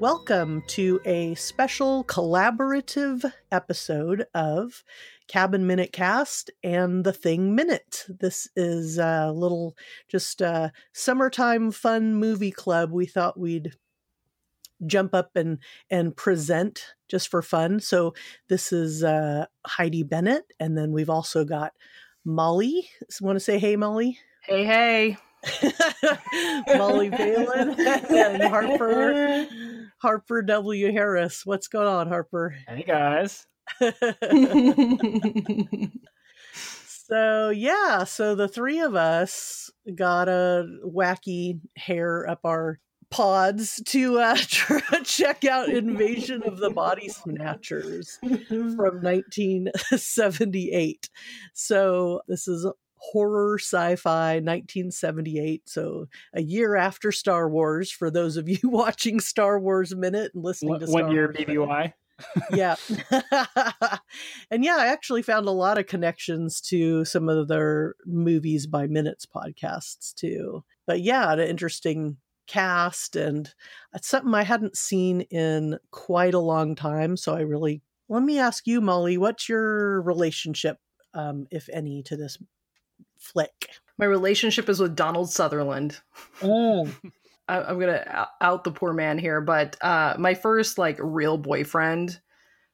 Welcome to a special collaborative episode of Cabin Minute Cast and The Thing Minute. This is a little just a summertime fun movie club we thought we'd jump up and and present just for fun. So this is uh, Heidi Bennett, and then we've also got Molly. Want to say hey, Molly? Hey, hey. Molly Bailen and Harper Harper W. Harris. What's going on, Harper? Hey guys. so yeah, so the three of us got a wacky hair up our pods to uh, check out Invasion of the Body Snatchers from 1978. So this is horror sci-fi 1978 so a year after star wars for those of you watching star wars minute and listening one, to star one year wars bby yeah. And yeah i actually found a lot of connections to some of their movies by minutes podcasts too. But yeah an interesting cast and it's something i hadn't seen in quite a long time so i really let me ask you molly what's your relationship um, if any to this flick My relationship is with Donald Sutherland. oh I, I'm gonna out the poor man here, but uh, my first like real boyfriend,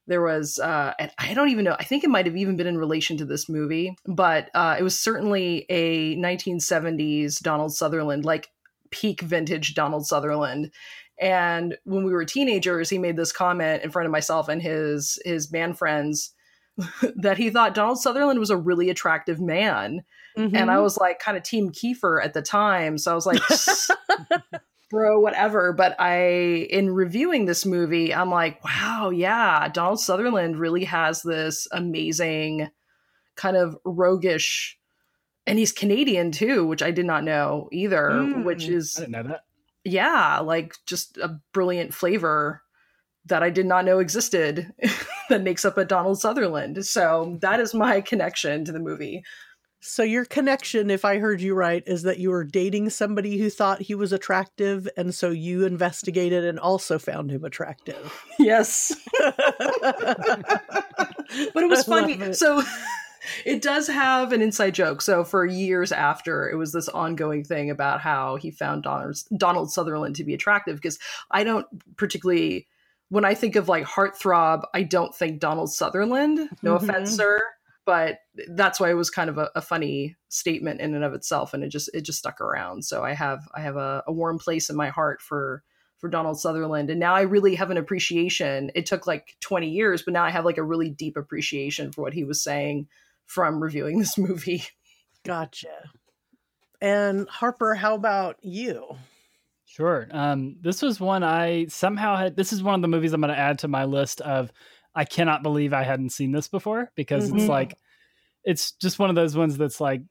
there was, uh, and I don't even know. I think it might have even been in relation to this movie, but uh, it was certainly a 1970s Donald Sutherland, like peak vintage Donald Sutherland. And when we were teenagers, he made this comment in front of myself and his his band friends that he thought Donald Sutherland was a really attractive man. And Mm-hmm. I was like kind of team Kiefer at the time. So I was like, bro, whatever. But I, in reviewing this movie, I'm like, wow, yeah, Donald Sutherland really has this amazing kind of roguish, and he's Canadian too, which I did not know either, Mm. which is, i didn't know that yeah, like just a brilliant flavor that I did not know existed that makes up a Donald Sutherland. So that is my connection to the movie. So your connection, if I heard you right, is that you were dating somebody who thought he was attractive, and so you investigated and also found him attractive. Yes. but it was funny. it. So it does have an inside joke. So for years after, it was this ongoing thing about how he found Donald, Donald Sutherland to be attractive. Because I don't particularly, when I think of like heartthrob, I don't think Donald Sutherland. No Mhm. offense, sir. But that's why it was kind of a, a funny statement in and of itself, and it just it just stuck around. So I have I have a, a warm place in my heart for for Donald Sutherland. And now I really have an appreciation. It took like 20 years, but now I have like a really deep appreciation for what he was saying from reviewing this movie. Gotcha. And Harper, how about you? Sure um this was one i somehow had this is one of the movies i'm going to add to my list of i cannot believe i hadn't seen this before because Mhm. it's like it's just one of those ones that's like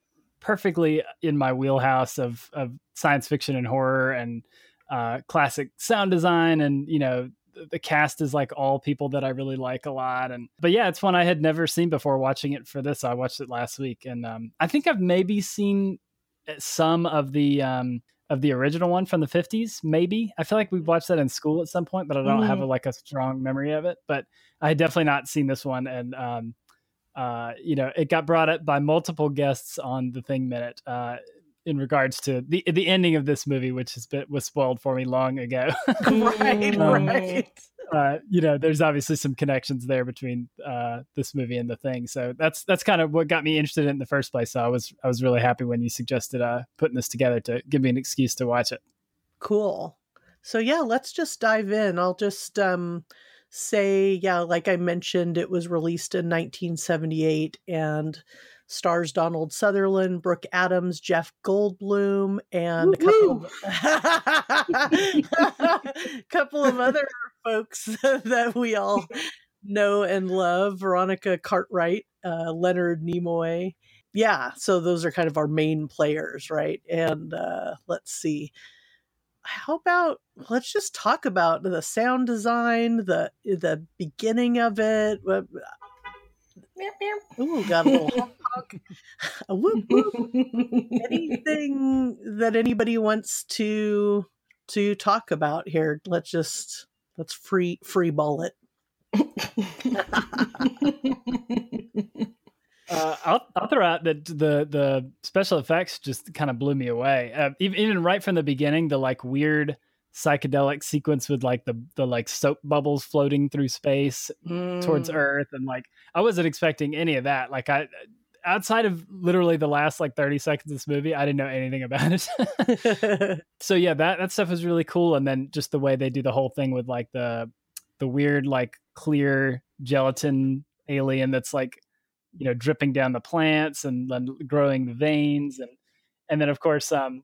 perfectly in my wheelhouse of of science fiction and horror and uh classic sound design and you know the- the cast is like all people that I really like a lot and but yeah it's one I had never seen before watching it for this I watched it last week and um I think I've maybe seen uh, some of the um of the original one from the 50s maybe. I feel like we watched that in school at some point but I don't have a, like a strong memory of it. But I had definitely not seen this one and um uh you know it got brought up by multiple guests on the thing minute. Uh in regards to the the ending of this movie, which has been was spoiled for me long ago. right, Um, right. uh, you know, there's obviously some connections there between uh, this movie and the thing. So that's that's kind of what got me interested in it in the first place. So I was I was really happy when you suggested uh, putting this together to give me an excuse to watch it. Cool. So yeah, let's just dive in. I'll just um say, yeah, like I mentioned, it was released in 1978 and stars Donald Sutherland, Brooke Adams, Jeff Goldblum, and a couple of, couple of other folks that we all know and love. Veronica Cartwright, uh, Leonard Nimoy. Yeah, so those are kind of our main players, right? And uh, let's see how about let's just talk about the sound design, the the beginning of it. Ooh, got a little honk. A whoop, whoop. Anything that anybody wants to to talk about here? Let's just let's free free ball it. Uh, I'll, I'll throw out that the the special effects just kind of blew me away. Uh, even, even right from the beginning, the like weird psychedelic sequence with like the the like soap bubbles floating through space mm. towards Earth, and like I wasn't expecting any of that. Like I outside of literally the last like 30 seconds of this movie, I didn't know anything about it. so yeah, that that stuff was really cool. And then just the way they do the whole thing with like the the weird like clear gelatin alien that's like you know dripping down the plants and then growing the veins and and then of course um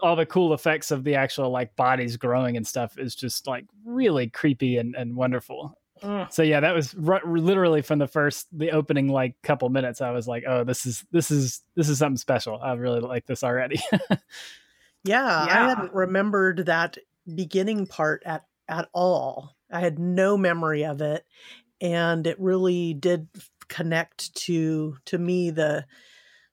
all the cool effects of the actual like bodies growing and stuff is just like really creepy and, and wonderful mm. so yeah that was r- literally from the first the opening like couple minutes i was like oh this is this is this is something special. I really like this already. Yeah, yeah. i hadn't remembered that beginning part at at all. I had no memory of it and it really did connect to to me the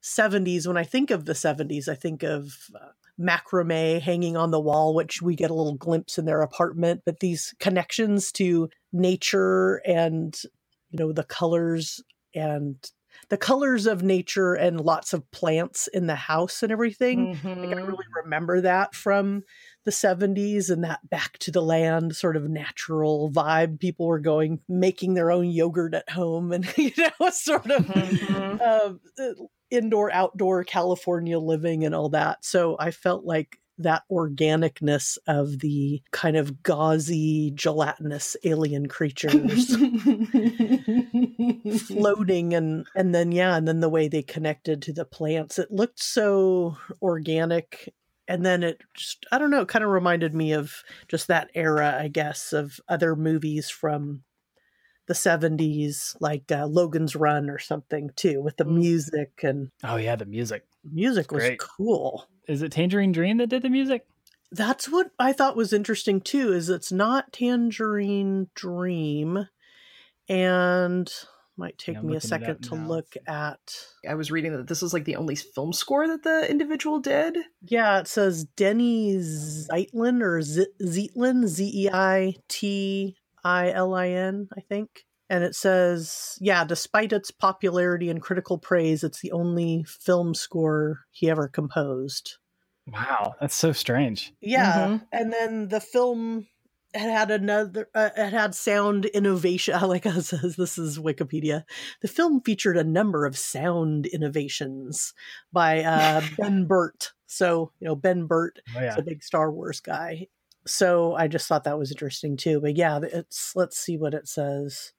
70s when i think of the 70s i think of uh, macrame hanging on the wall which we get a little glimpse in their apartment but these connections to nature and you know the colors and the colors of nature and lots of plants in the house and everything mm-hmm. like i mm-hmm. really remember that from the 70s and that back to the land sort of natural vibe. People were going, making their own yogurt at home and, you know, sort of mm-hmm. uh, indoor, outdoor California living and all that. So I felt like that organicness of the kind of gauzy, gelatinous alien creatures floating and and then yeah, and then the way they connected to the plants. It looked so organic and then it just i don't know it kind of reminded me of just that era i guess of other movies from the 70s like uh, logan's run or something too with the mm. music and oh yeah the music music was Great. cool is it tangerine dream that did the music that's what i thought was interesting too is it's not tangerine dream and might take yeah, me a second to now. look at. I was reading that this was like the only film score that the individual did. Yeah, it says Denny Zeitlin or Zeitlin, Z E I T I L I N, I think. And it says, yeah, despite its popularity and critical praise, it's the only film score he ever composed. Wow, that's so strange. Yeah. Mm-hmm. And then the film had had another uh, it had sound innovation like I says this is wikipedia the film featured a number of sound innovations by uh, ben burtt so you know ben burtt oh, yeah. is a big star wars guy so i just thought that was interesting too but yeah it's let's see what it says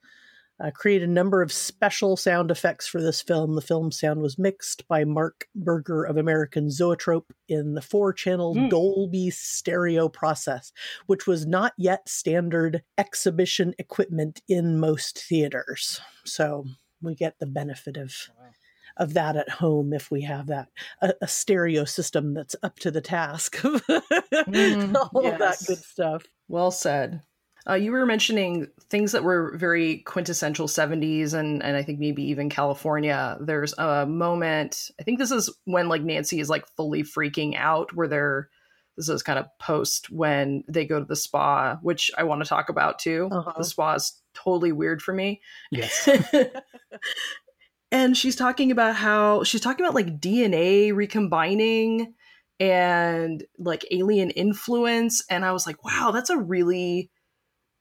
uh, created a number of special sound effects for this film. The film sound was mixed by Mark Berger of American Zoetrope in the four channel mm. Dolby stereo process, which was not yet standard exhibition equipment in most theaters. So we get the benefit of. Oh, wow. Of that at home, if we have that a, a stereo system that's up to the task of mm, all yes. of that good stuff. Well said. Uh, you were mentioning things that were very quintessential 70s and, and I think maybe even California. There's a moment, I think this is when like Nancy is like fully freaking out, where they're, this is kind of post when they go to the spa, which I want to talk about too. Uh-huh. The spa is totally weird for me. Yes. and she's talking about how she's talking about like DNA recombining and like alien influence. And I was like, wow, that's a really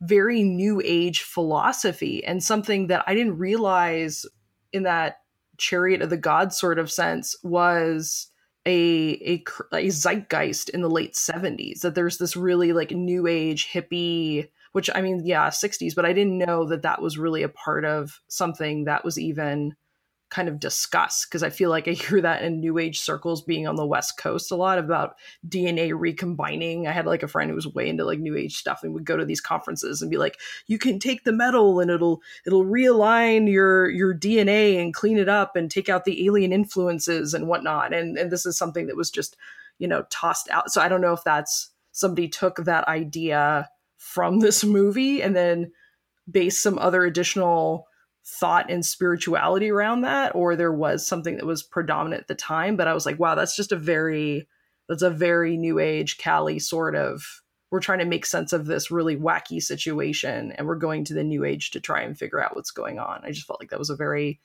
very new age philosophy and something that I didn't realize in that chariot of the gods sort of sense was a, a, a zeitgeist in the late 70s that there's this really like new age hippie which I mean yeah 60s but I didn't know that that was really a part of something that was even kind of discuss because I feel like I hear that in new age circles being on the West Coast a lot about DNA recombining. I had like a friend who was way into like new age stuff and would go to these conferences and be like, you can take the metal and it'll it'll realign your your DNA and clean it up and take out the alien influences and whatnot. And and this is something that was just, you know, tossed out. So I don't know if that's somebody took that idea from this movie and then based some other additional thought and spirituality around that or there was something that was predominant at the time but i was like wow that's just a very that's a very new age cali sort of we're trying to make sense of this really wacky situation and we're going to the new age to try and figure out what's going on. I just felt like that was a very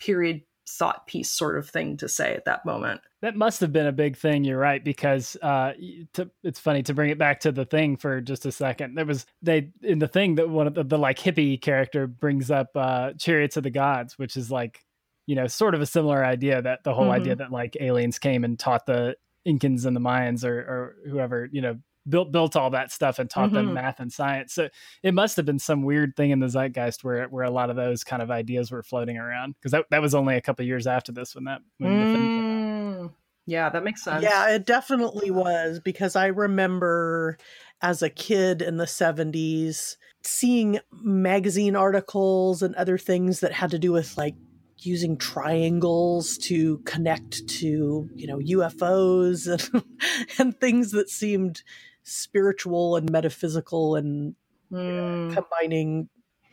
period thought piece sort of thing to say at that moment. That must have been a big thing. You're right, because uh, to, it's funny to bring it back to the thing for just a second. There was they in the thing that one of the, the like hippie character brings up uh, chariots of the gods, which is like you know sort of a similar idea that the whole mm-hmm. idea that like aliens came and taught the Incans and the Mayans or, or whoever you know built built all that stuff and taught mm-hmm. them math and science. So it must have been some weird thing in the zeitgeist where where a lot of those kind of ideas were floating around because that that was only a couple years after this when that when mm. Yeah, that makes sense. Yeah, it definitely was because I remember as a kid in the 70s seeing magazine articles and other things that had to do with like using triangles to connect to you know UFOs and, and things that seemed spiritual and metaphysical and mm. combining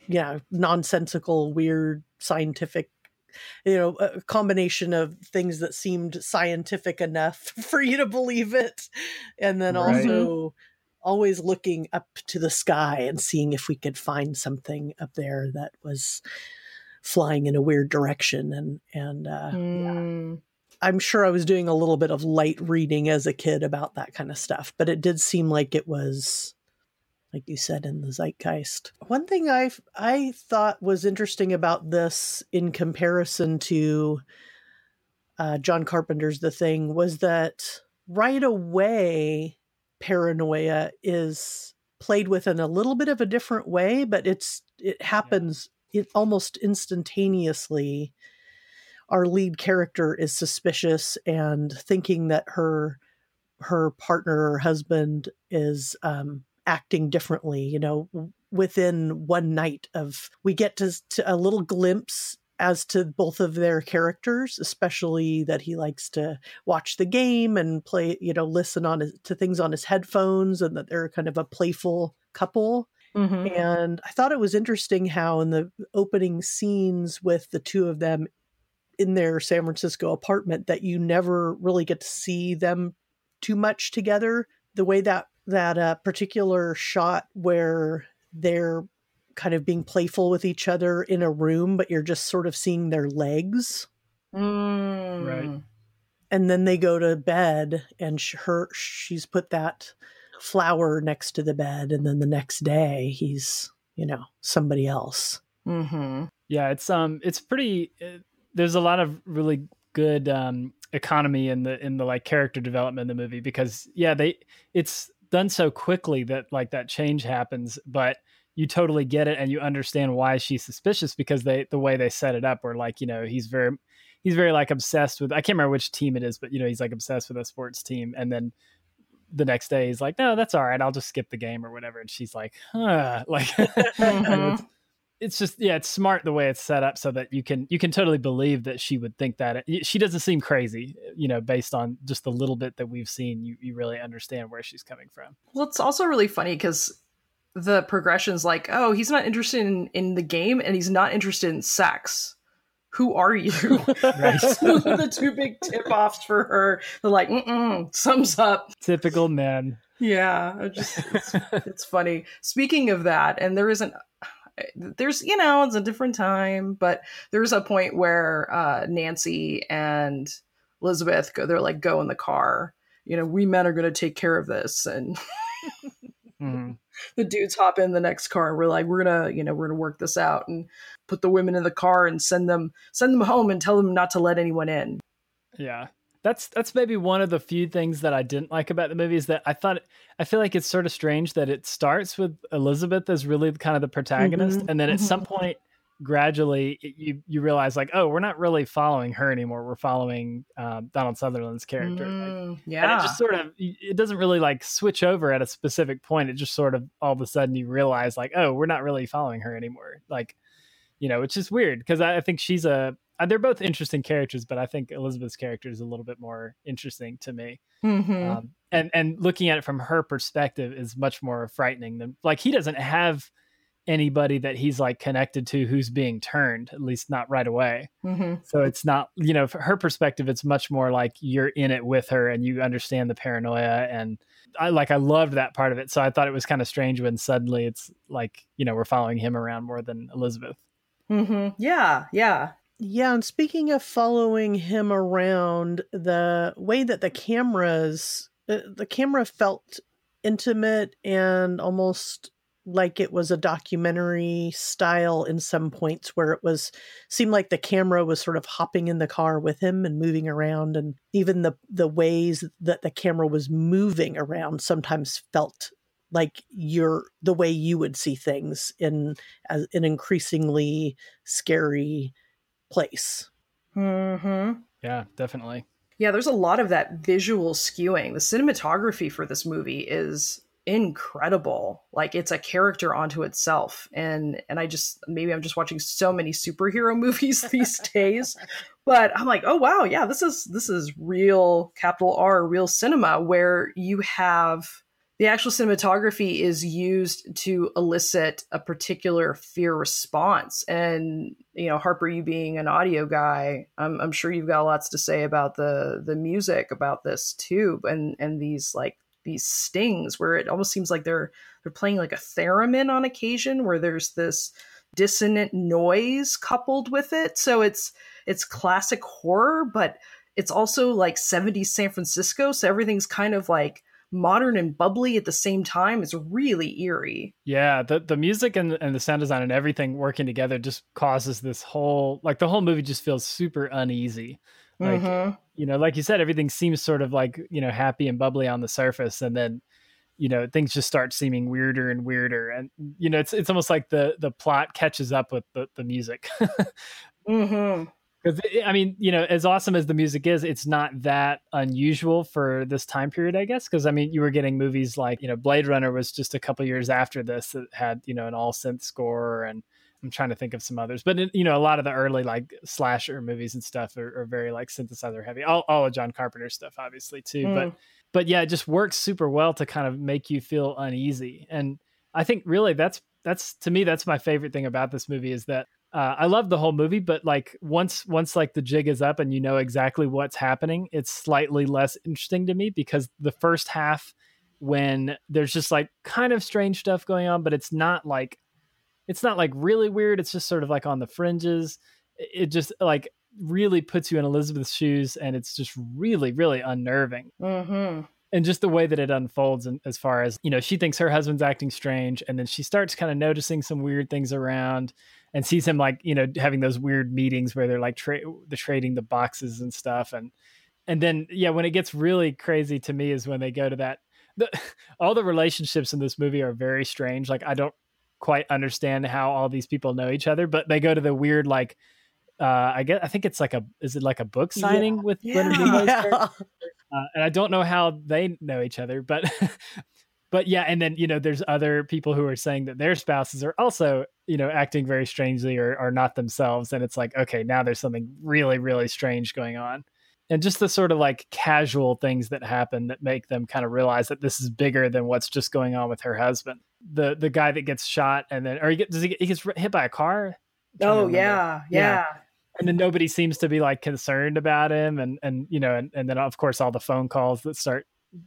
yeah nonsensical weird scientific you know a combination of things that seemed scientific enough for you to believe it and then right. also always looking up to the sky and seeing if we could find something up there that was flying in a weird direction and and uh, mm. yeah. I'm sure I was doing a little bit of light reading as a kid about that kind of stuff, but it did seem like it was like you said in the zeitgeist. One thing I I thought was interesting about this in comparison to uh, John Carpenter's The Thing was that right away paranoia is played with in a little bit of a different way, but it's it happens yeah. it almost instantaneously our lead character is suspicious and thinking that her her partner or husband is um, acting differently. You know, within one night of we get to, to a little glimpse as to both of their characters, especially that he likes to watch the game and play, you know, listen on his, to things on his headphones, and that they're kind of a playful couple. Mm-hmm. And I thought it was interesting how in the opening scenes with the two of them in their San Francisco apartment that you never really get to see them too much together. The way that that uh, particular shot where they're kind of being playful with each other in a room, but you're just sort of seeing their legs. Mm. Right. And then they go to bed, and her she's put that flower next to the bed, and then the next day he's you know somebody else. Mm-hmm. Yeah, it's um, it's pretty. Uh, there's a lot of really good um, economy in the in the like character development in the movie because yeah they it's done so quickly that like that change happens but you totally get it and you understand why she's suspicious because they the way they set it up where like you know he's very he's very like obsessed with I can't remember which team it is but you know he's like obsessed with a sports team and then the next day he's like no that's all right. I'll just skip the game or whatever. And she's like huh. Like mm-hmm it's just yeah it's smart the way it's set up so that you can you can totally believe that she would think that it, she doesn't seem crazy you know based on just the little bit that we've seen you, you really understand where she's coming from well it's also really funny because the progression's like oh he's not interested in, in the game and he's not interested in sex who are you? the two big tip offs for her. They're like, mm sums up. Typical men. Yeah, just, it's, it's funny. Speaking of that, and there isn't there's you know it's a different time but there's a point where uh, nancy and elizabeth go they're like go in the car you know we men are going to take care of this and mm-hmm. the dudes hop in the next car and we're like we're gonna you know we're gonna work this out and put the women in the car and send them send them home and tell them not to let anyone in yeah that's that's maybe one of the few things that I didn't like about the movie is that I thought I feel like it's sort of strange that it starts with Elizabeth as really kind of the protagonist, mm-hmm. and then at mm-hmm. some point gradually you you realize like oh we're not really following her anymore we're following um, donald sutherland's character mm, like, yeah and it just sort of it doesn't really like switch over at a specific point it just sort of all of a sudden you realize like oh we're not really following her anymore like you know which is weird because I, I think she's a uh, they're both interesting characters, but I think Elizabeth's character is a little bit more interesting to me. Mm-hmm. Um, and and looking at it from her perspective is much more frightening than like he doesn't have anybody that he's like connected to who's being turned, at least not right away. Mm-hmm. So it's not, you know, from her perspective, it's much more like you're in it with her and you understand the paranoia. And I like, I loved that part of it. So I thought it was kind of strange when suddenly it's like, you know, we're following him around more than Elizabeth. Mm-hmm. Yeah, yeah. Yeah, and speaking of following him around, the way that the cameras, uh, the camera felt intimate and almost like it was a documentary style in some points where it was seemed like the camera was sort of hopping in the car with him and moving around and even the the ways that the camera was moving around sometimes felt like you're the way you would see things in as an increasingly scary place. Mm-hmm. Yeah, definitely. Yeah, there's a lot of that visual skewing. The cinematography for this movie is incredible. Like it's a character onto itself. And and I just maybe I'm just watching so many superhero movies these days. But I'm like, oh wow, yeah, this is this is real capital R, real cinema where you have the actual cinematography is used to elicit a particular fear response. And you know harper you being an audio guy i'm, I'm sure you've got lots to say about the the music about this too and and these like these stings where it almost seems like they're they're playing like a theremin on occasion where there's this dissonant noise coupled with it. So it's it's classic horror but it's also like 70s san francisco. So everything's kind of like modern and bubbly at the same time is really eerie. Yeah, the the music and and the sound design and everything working together just causes this whole like the whole movie just feels super uneasy. Like mm-hmm. you know, like you said, everything seems sort of like you know happy and bubbly on the surface, and then you know things just start seeming weirder and weirder, and you know it's it's almost like the the plot catches up with the the music. mm-hmm. Because I mean, you know, as awesome as the music is, it's not that unusual for this time period, I guess. Because I mean, you were getting movies like, you know, Blade Runner was just a couple years after this that had, you know, an all synth score, and I'm trying to think of some others. But you know, a lot of the early like slasher movies and stuff are, are very like synthesizer heavy. All, all of John Carpenter's stuff, obviously too. Mm. But but yeah, it just works super well to kind of make you feel uneasy. And I think really that's that's to me that's my favorite thing about this movie is that uh, I love the whole movie, but like once once like the jig is up and you know exactly what's happening, it's slightly less interesting to me because the first half when there's just like kind of strange stuff going on, but it's not like it's not like really weird. It's just sort of like on the fringes. It just like really puts you in Elizabeth's shoes, and it's just really really unnerving. Mm-hmm and just the way that it unfolds and as far as you know she thinks her husband's acting strange and then she starts kind of noticing some weird things around and sees him like you know having those weird meetings where they're like tra- the trading the boxes and stuff and and then yeah when it gets really crazy to me is when they go to that the, all the relationships in this movie are very strange like i don't quite understand how all these people know each other but they go to the weird like uh i guess i think it's like a is it like a book signing yeah. with yeah. yeah. Uh, and i don't know how they know each other but but yeah and then you know there's other people who are saying that their spouses are also you know acting very strangely or are not themselves. And it's like okay now there's something really really strange going on. And just the sort of like casual things that happen that make them kind of realize that this is bigger than what's just going on with her husband. The the guy that gets shot and then or he, get, does he, get, he gets hit by a car? Oh yeah, yeah. yeah. And then nobody seems to be like concerned about him. And and you know and, and then of course all the phone calls that start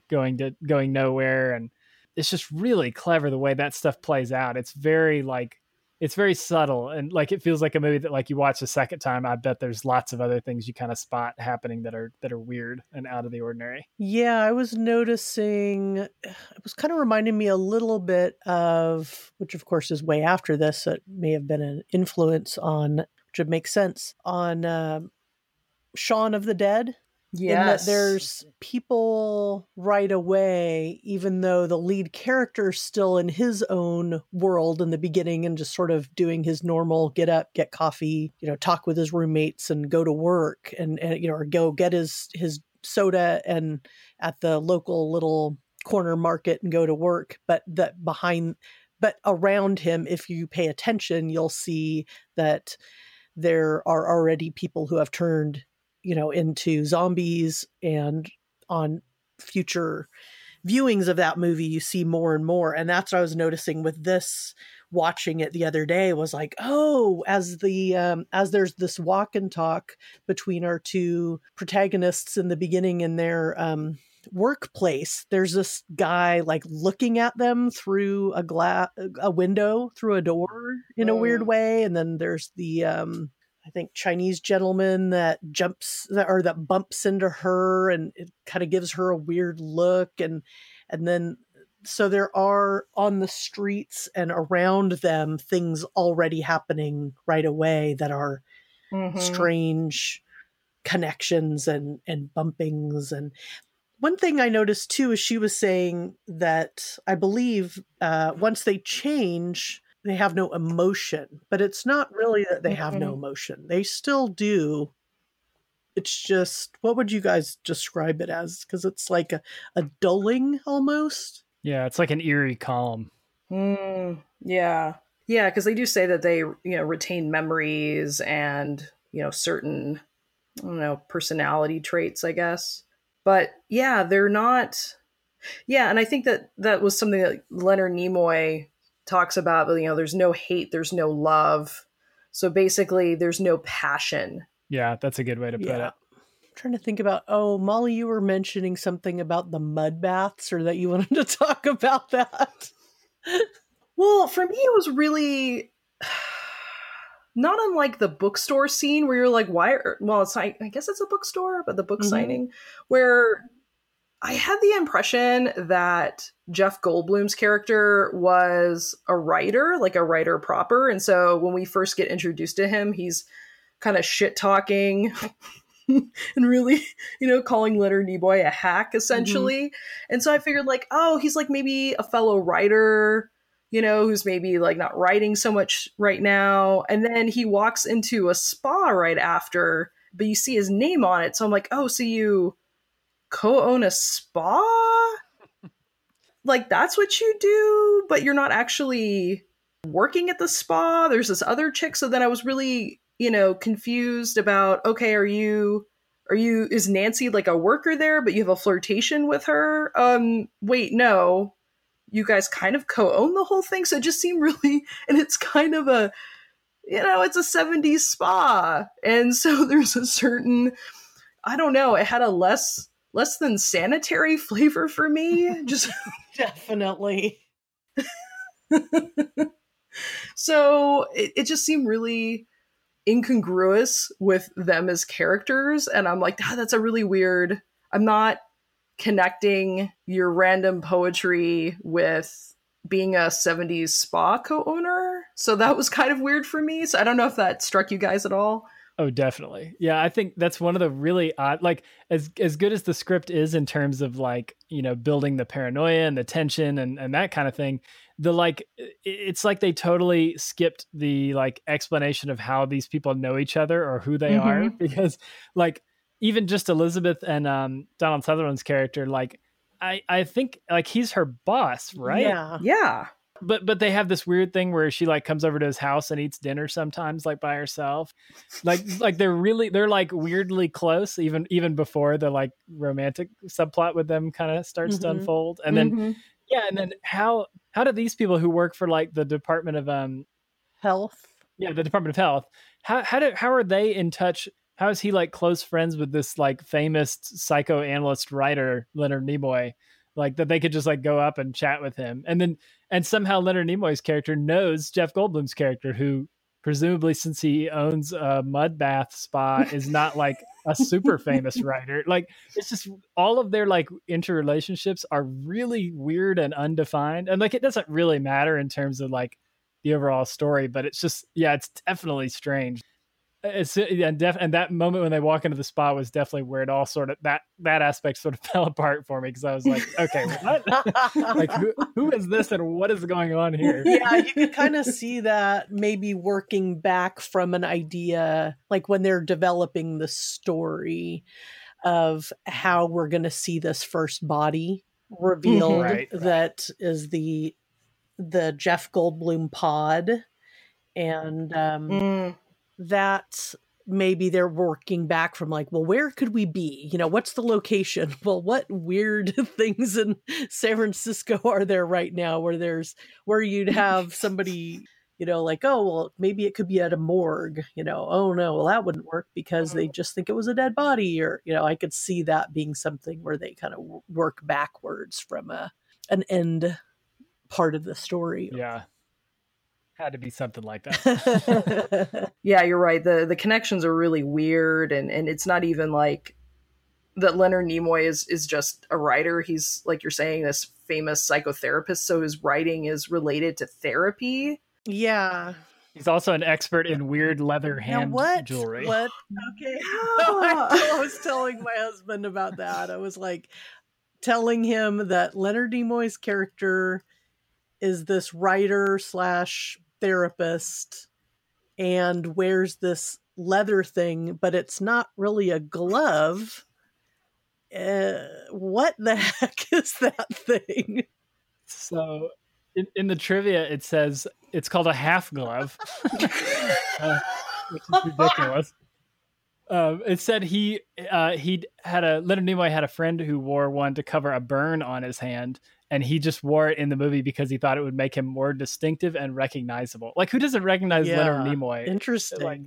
going to going nowhere and it's just really clever the way that stuff plays out. It's very like it's very subtle and like it feels like a movie that like you watch a second time i bet there's lots of other things you kind of spot happening that are that are weird and out of the ordinary. Yeah i was noticing it was kind of reminding me a little bit of which of course is way after this it may have been an influence on which would make sense on um, shaun of the dead Yes. There's people right away, even though the lead character's still in his own world in the beginning and just sort of doing his normal get up, get coffee, you know, talk with his roommates and go to work and, and you know, or go get his his soda and at the local little corner market and go to work. But that behind but around him, if you pay attention, you'll see that there are already people who have turned you know into zombies and on future viewings of that movie you see more and more and that's what i was noticing with this watching it the other day was like, oh, as the um, as there's this walk and talk between our two protagonists in the beginning in their um, workplace, there's this guy like looking at them through a glass a window through a door in a weird Mm. way, and then there's the um, I think Chinese gentleman that jumps or that bumps into her and it kind of gives her a weird look and and then so there are on the streets and around them things already happening right away that are Mhm. strange connections and and bumpings and one thing I noticed too is she was saying that I believe uh, once they change, they have no emotion. But it's not really that they have no emotion; they still do. It's just what would you guys describe it as? Because it's like a, a dulling almost. Yeah, it's like an eerie calm. Mm, yeah. Yeah, because they do say that they, you know, retain memories and, you know, certain, I don't know, personality traits, I guess. But yeah, they're not. Yeah, and I think that that was something that Leonard Nimoy talks about. You know, there's no hate, there's no love. So basically, there's no passion. Yeah, that's a good way to put Yeah. it. I'm trying to think about. Oh, Molly, you were mentioning something about the mud baths, or that you wanted to talk about that. Well, for me, it was really not unlike the bookstore scene where you're like, why? Are, well, it's I, I guess it's a bookstore, but the book Mhm. signing where I had the impression that Jeff Goldblum's character was a writer, like a writer proper, and so when we first get introduced to him, he's kind of shit talking. and really, you know, calling Leonard Nimoy a hack essentially. Mm-hmm. And so I figured, like, oh, he's like maybe a fellow writer, you know, who's maybe like not writing so much right now. And then he walks into a spa right after, but you see his name on it. So I'm like, oh, so you co own a spa? like, that's what you do, but you're not actually working at the spa. There's this other chick. So then I was really, you know, confused about, okay, are you are you is Nancy like a worker there, but you have a flirtation with her? Um, wait, no. You guys kind of co-own the whole thing, so it just seemed really and it's kind of a you know, it's a 70s spa. And so there's a certain I don't know, it had a less less than sanitary flavor for me. Just Definitely. so it, it just seemed really incongruous with them as characters and i'm like ah, that's a really weird i'm not connecting your random poetry with being a 70s spa co-owner so that was kind of weird for me so i don't know if that struck you guys at all Oh, definitely. Yeah, I think that's one of the really odd like as as good as the script is in terms of like, you know, building the paranoia and the tension and and that kind of thing. The like it's like they totally skipped the like explanation of how these people know each other or who they are Mhm. because like even just Elizabeth and um Donald Sutherland's character like I I think like he's her boss, right? Yeah. yeah but but they have this weird thing where she like comes over to his house and eats dinner sometimes like by herself like like they're really they're like weirdly close even even before the like romantic subplot with them kind of starts to Mhm. unfold and then Mhm. yeah and then how how do these people who work for like the department of um Health. yeah the department of health how how do how are they in touch how is he like close friends with this like famous psychoanalyst writer leonard nimoy like that they could just like go up and chat with him. And then and somehow leonard nimoy's character knows jeff goldblum's character who presumably since he owns a mud bath spa is not like a super famous writer. Like it's just all of their like interrelationships are really weird and undefined. And like it doesn't really matter in terms of like the overall story but it's just yeah it's definitely strange it's yeah, def- and that moment when they walk into the spa was definitely where it all sort of that that aspect sort of fell apart for me because I was like, okay, what? like who, who is this and what is going on here? yeah, you can kind of see that maybe working back from an idea, like when they're developing the story of how we're going to see this first body revealed Mhm. Right, right. that is the the Jeff Goldblum pod and um Mm. That maybe they're working back from like, well, where could we be? You know, what's the location? Well, what weird things in San Francisco are there right now where there's where you'd have somebody, you know, like, oh, well, maybe it could be at a morgue, you know, oh no, well, that wouldn't work because they mm-hmm. just think it was a dead body, or, you know, I could see that being something where they kind of work backwards from a an end part of the story. Yeah. Had to be something like that. yeah, you're right. The the connections are really weird and and it's not even like that Leonard Nimoy is is just a writer. He's like you're saying this famous psychotherapist, so his writing is related to therapy. Yeah. He's also an expert in weird leather Now hand what? jewelry. What? Okay. No, I, I was telling my husband about that. I was like telling him that Leonard Nimoy's character is this writer slash therapist and wears this leather thing, but it's not really a glove. Uh, what the heck is that thing? So in, in the trivia, it says it's called a half glove, uh, which is ridiculous. Um, it said he uh, he had a Leonard Nimoy had a friend who wore one to cover a burn on his hand, and he just wore it in the movie because he thought it would make him more distinctive and recognizable. Like who doesn't recognize Leonard Nimoy? Interesting. Like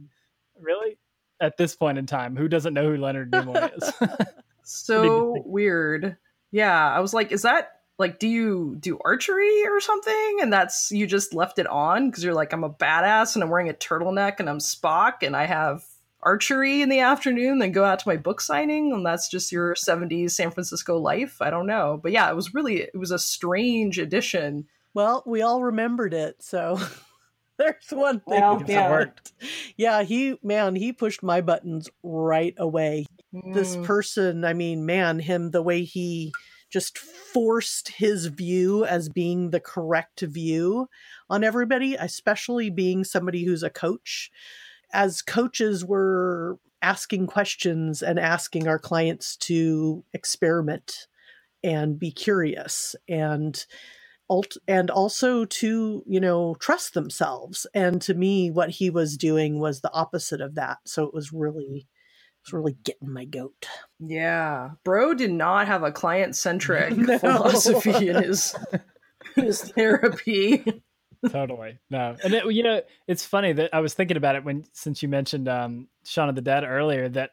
really? At this point in time, who doesn't know who Leonard Nimoy is? So weird. Yeah, I was like, is that like do you do archery or something? And that's you just left it on because you're like, I'm a badass and I'm wearing a turtleneck and I'm Spock and I have archery in the afternoon, then go out to my book signing, and that's just your 70s San Francisco life. I don't know. But yeah, it was really it was a strange addition. Well, we all remembered it, so there's one thing Well, that yeah. worked. Yeah, he man, he pushed my buttons right away. This Mm. person, I mean, man, him the way he just forced his view as being the correct view on everybody, especially being somebody who's a coach. As coaches were asking questions and asking our clients to experiment and be curious and and also to you know trust themselves and to me what he was doing was the opposite of that so it was really it was really getting my goat Yeah, bro did not have a client centric No. philosophy in his his therapy. Totally. No. And it, you know it's funny that i was thinking about it when since you mentioned um shaun of the dead earlier that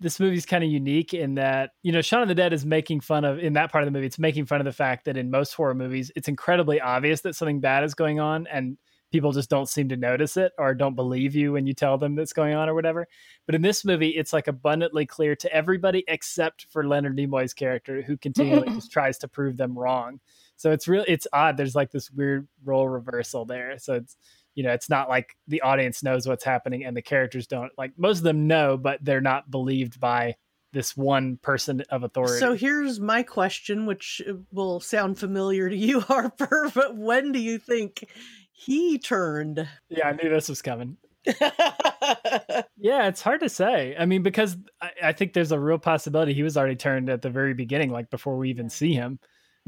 this movie's kind of unique in that you know shaun of the dead is making fun of in that part of the movie it's making fun of the fact that in most horror movies it's incredibly obvious that something bad is going on and people just don't seem to notice it or don't believe you when you tell them that's going on or whatever. But in this movie it's like abundantly clear to everybody except for leonard nimoy's character who continually just tries to prove them wrong so it's really it's odd. There's like this weird role reversal there. So it's you know, it's not like the audience knows what's happening and the characters don't. Like most of them know, but they're not believed by this one person of authority. so here's my question which uh, will sound familiar to you harper but when do you think he turned yeah, I knew this was coming. Yeah, it's hard to say. I mean, because I, I think there's a real possibility he was already turned at the very beginning, like before we even see him.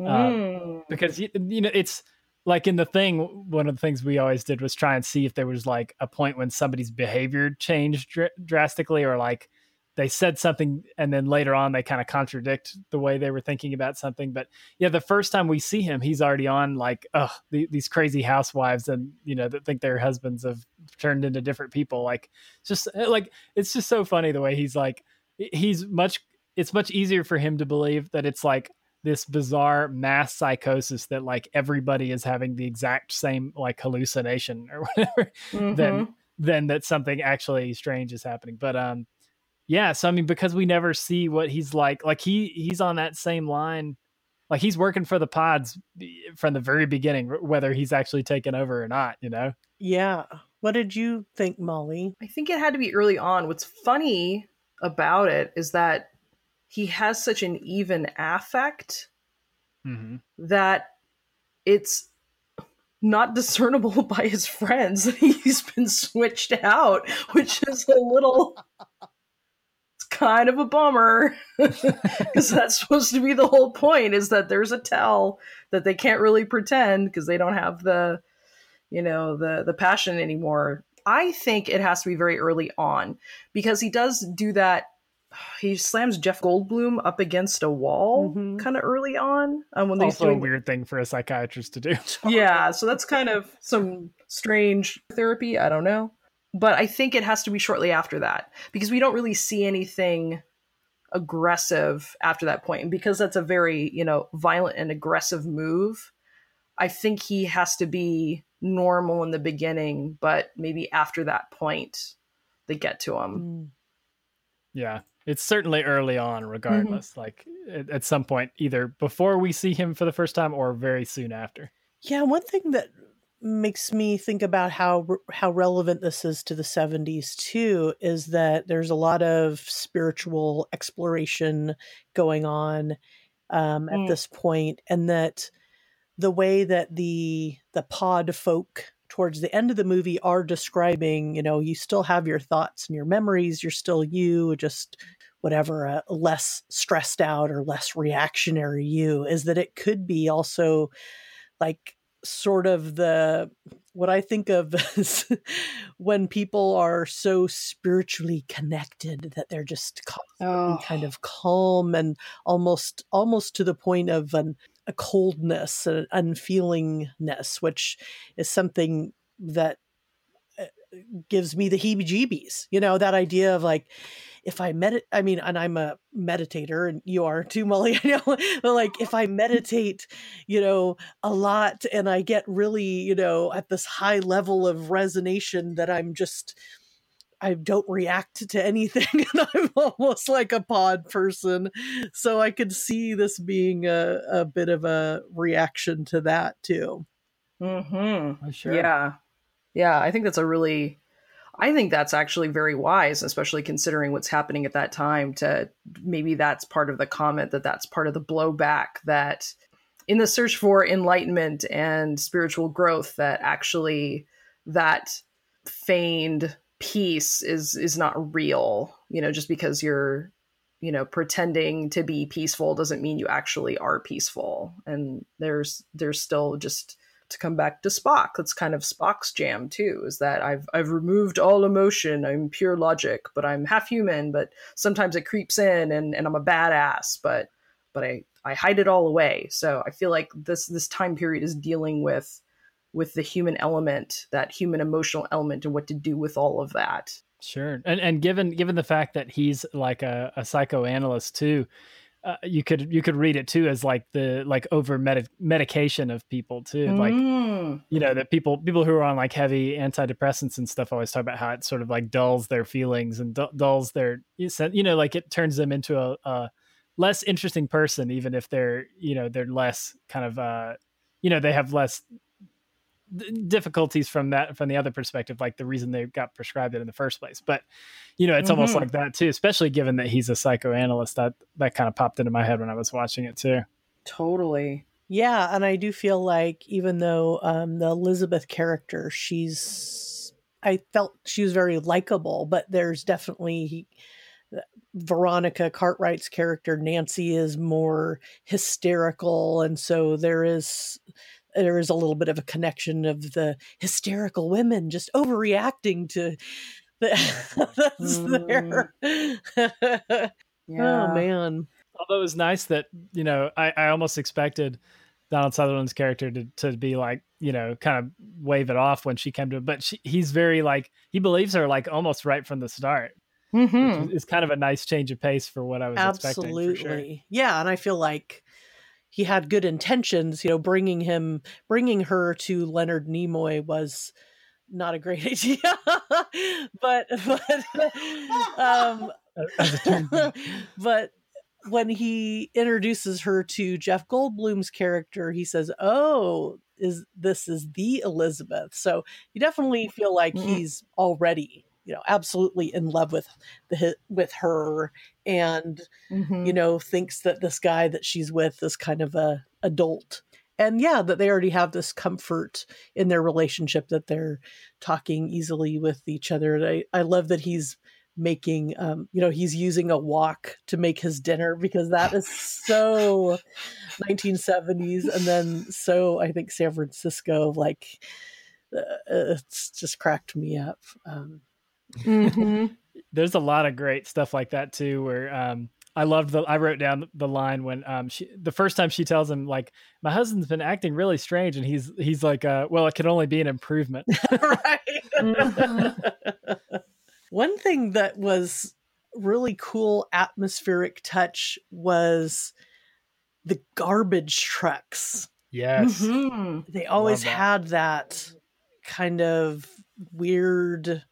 Mm. because you, you know it's like in the thing one of the things we always did was try and see if there was like a point when somebody's behavior changed dr- drastically or like they said something and then later on they kind of contradict the way they were thinking about something but yeah the first time we see him he's already on like oh the, these crazy housewives and you know that think their husbands have turned into different people like just eh, like it's just so funny the way he's like he's much it's much easier for him to believe that it's like this bizarre mass psychosis that like everybody is having the exact same like hallucination or whatever Mhm. than than that something actually strange is happening but um yeah so i mean because we never see what he's like like he he's on that same line like he's working for the pods from the very beginning whether he's actually taken over or not you know yeah what did you think molly I think it had to be early on. What's funny about it is that he has such an even affect mm-hmm. that it's not discernible by his friends that he's been switched out, which is a little it's kind of a bummer because that's supposed to be the whole point is that there's a tell that they can't really pretend because they don't have the you know the the passion anymore I think it has to be very early on because he does do that. He slams Jeff Goldblum up against a wall Mhm. kind of early on. Um, when also a weird thing for a psychiatrist to do. yeah, so that's kind of some strange therapy. I don't know. But I think it has to be shortly after that because we don't really see anything aggressive after that point. And because that's a very, you know, violent and aggressive move, I think he has to be normal in the beginning, but maybe after that point, they get to him. Mm. Yeah, it's certainly early on, regardless. Like at, at some point, either before we see him for the first time or very soon after. Yeah, one thing that makes me think about how how relevant this is to the 70s too is that there's a lot of spiritual exploration going on um, at Mm. this point and that the way that the the pod folk towards the end of the movie are describing you know you still have your thoughts and your memories you're still you just whatever a less stressed out or less reactionary you is that it could be also like sort of the what I think of as when people are so spiritually connected that they're just Oh, kind of calm and almost almost to the point of an, a coldness, an unfeelingness, which is something that uh, gives me the heebie-jeebies. You know, that idea of like if I medit, I mean, and I'm a meditator, and you are too, Molly. I know, but like if I meditate, you know, a lot, and I get really, you know, at this high level of resonation that I'm just, I don't react to anything, and I'm almost like a pod person. So I could see this being a, a bit of a reaction to that too. mm-hmm. Oh, sure. Yeah. Yeah, I think that's a really I think that's actually very wise, especially considering what's happening at that time to maybe that's part of the comment that that's part of the blowback that in the search for enlightenment and spiritual growth that actually that feigned peace is is not real, you know, just because you're you know pretending to be peaceful doesn't mean you actually are peaceful and there's there's still just to come back to Spock. That's kind of Spock's jam too. Is that I've I've removed all emotion. I'm pure logic, but I'm half human. But sometimes it creeps in, and and I'm a badass. But but I I hide it all away. So I feel like this this time period is dealing with with the human element, that human emotional element, and what to do with all of that. Sure, and and given given the fact that he's like a, a psychoanalyst too, uh, you could you could read it too as like the like over medi- medication of people too, like Mm. you know that people people who are on like heavy antidepressants and stuff always talk about how it sort of like dulls their feelings and du- dulls their you know like it turns them into a, a less interesting person even if they're you know they're less kind of uh you know they have less difficulties from that from the other perspective like the reason they got prescribed it in the first place but you know it's almost Mhm. like that too especially given that he's a psychoanalyst that that kind of popped into my head when i was watching it too Totally. Yeah, and I do feel like even though um, the Elizabeth character, she's, I felt she was very likable, but there's definitely Veronica Cartwright's character Nancy is more hysterical, and so there is there is a little bit of a connection of the hysterical women just overreacting to the that's there. Oh man. although it was nice that you know I, I almost expected donald sutherland's character to, to be like you know kind of wave it off when she came to but she, he's very like he believes her like almost right from the start Mm-hmm. which is, is kind of a nice change of pace for what i was expecting absolutely sure. yeah and i feel like he had good intentions you know bringing him bringing her to leonard nimoy was not a great idea but but um As it turns out. but when he introduces her to Jeff Goldblum's character, he says, "Oh, is this is the Elizabeth?" So you definitely feel like Mhm. he's already, you know, absolutely in love with the with her, and Mm-hmm. you know thinks that this guy that she's with is kind of a adult. And yeah, that they already have this comfort in their relationship that they're talking easily with each other. And I, I love that he's making um you know he's using a wok to make his dinner because that is so 1970s and then so i think san francisco like uh, it's just cracked me up. Um, Mm-hmm. There's a lot of great stuff like that too, where um, I loved the. I wrote down the line when um, she the first time she tells him like, "My husband's been acting really strange," and he's he's like, uh, "Well, it could only be an improvement." right. One thing that was really cool atmospheric touch was the garbage trucks. yes. Mhm. They always that. had that kind of weird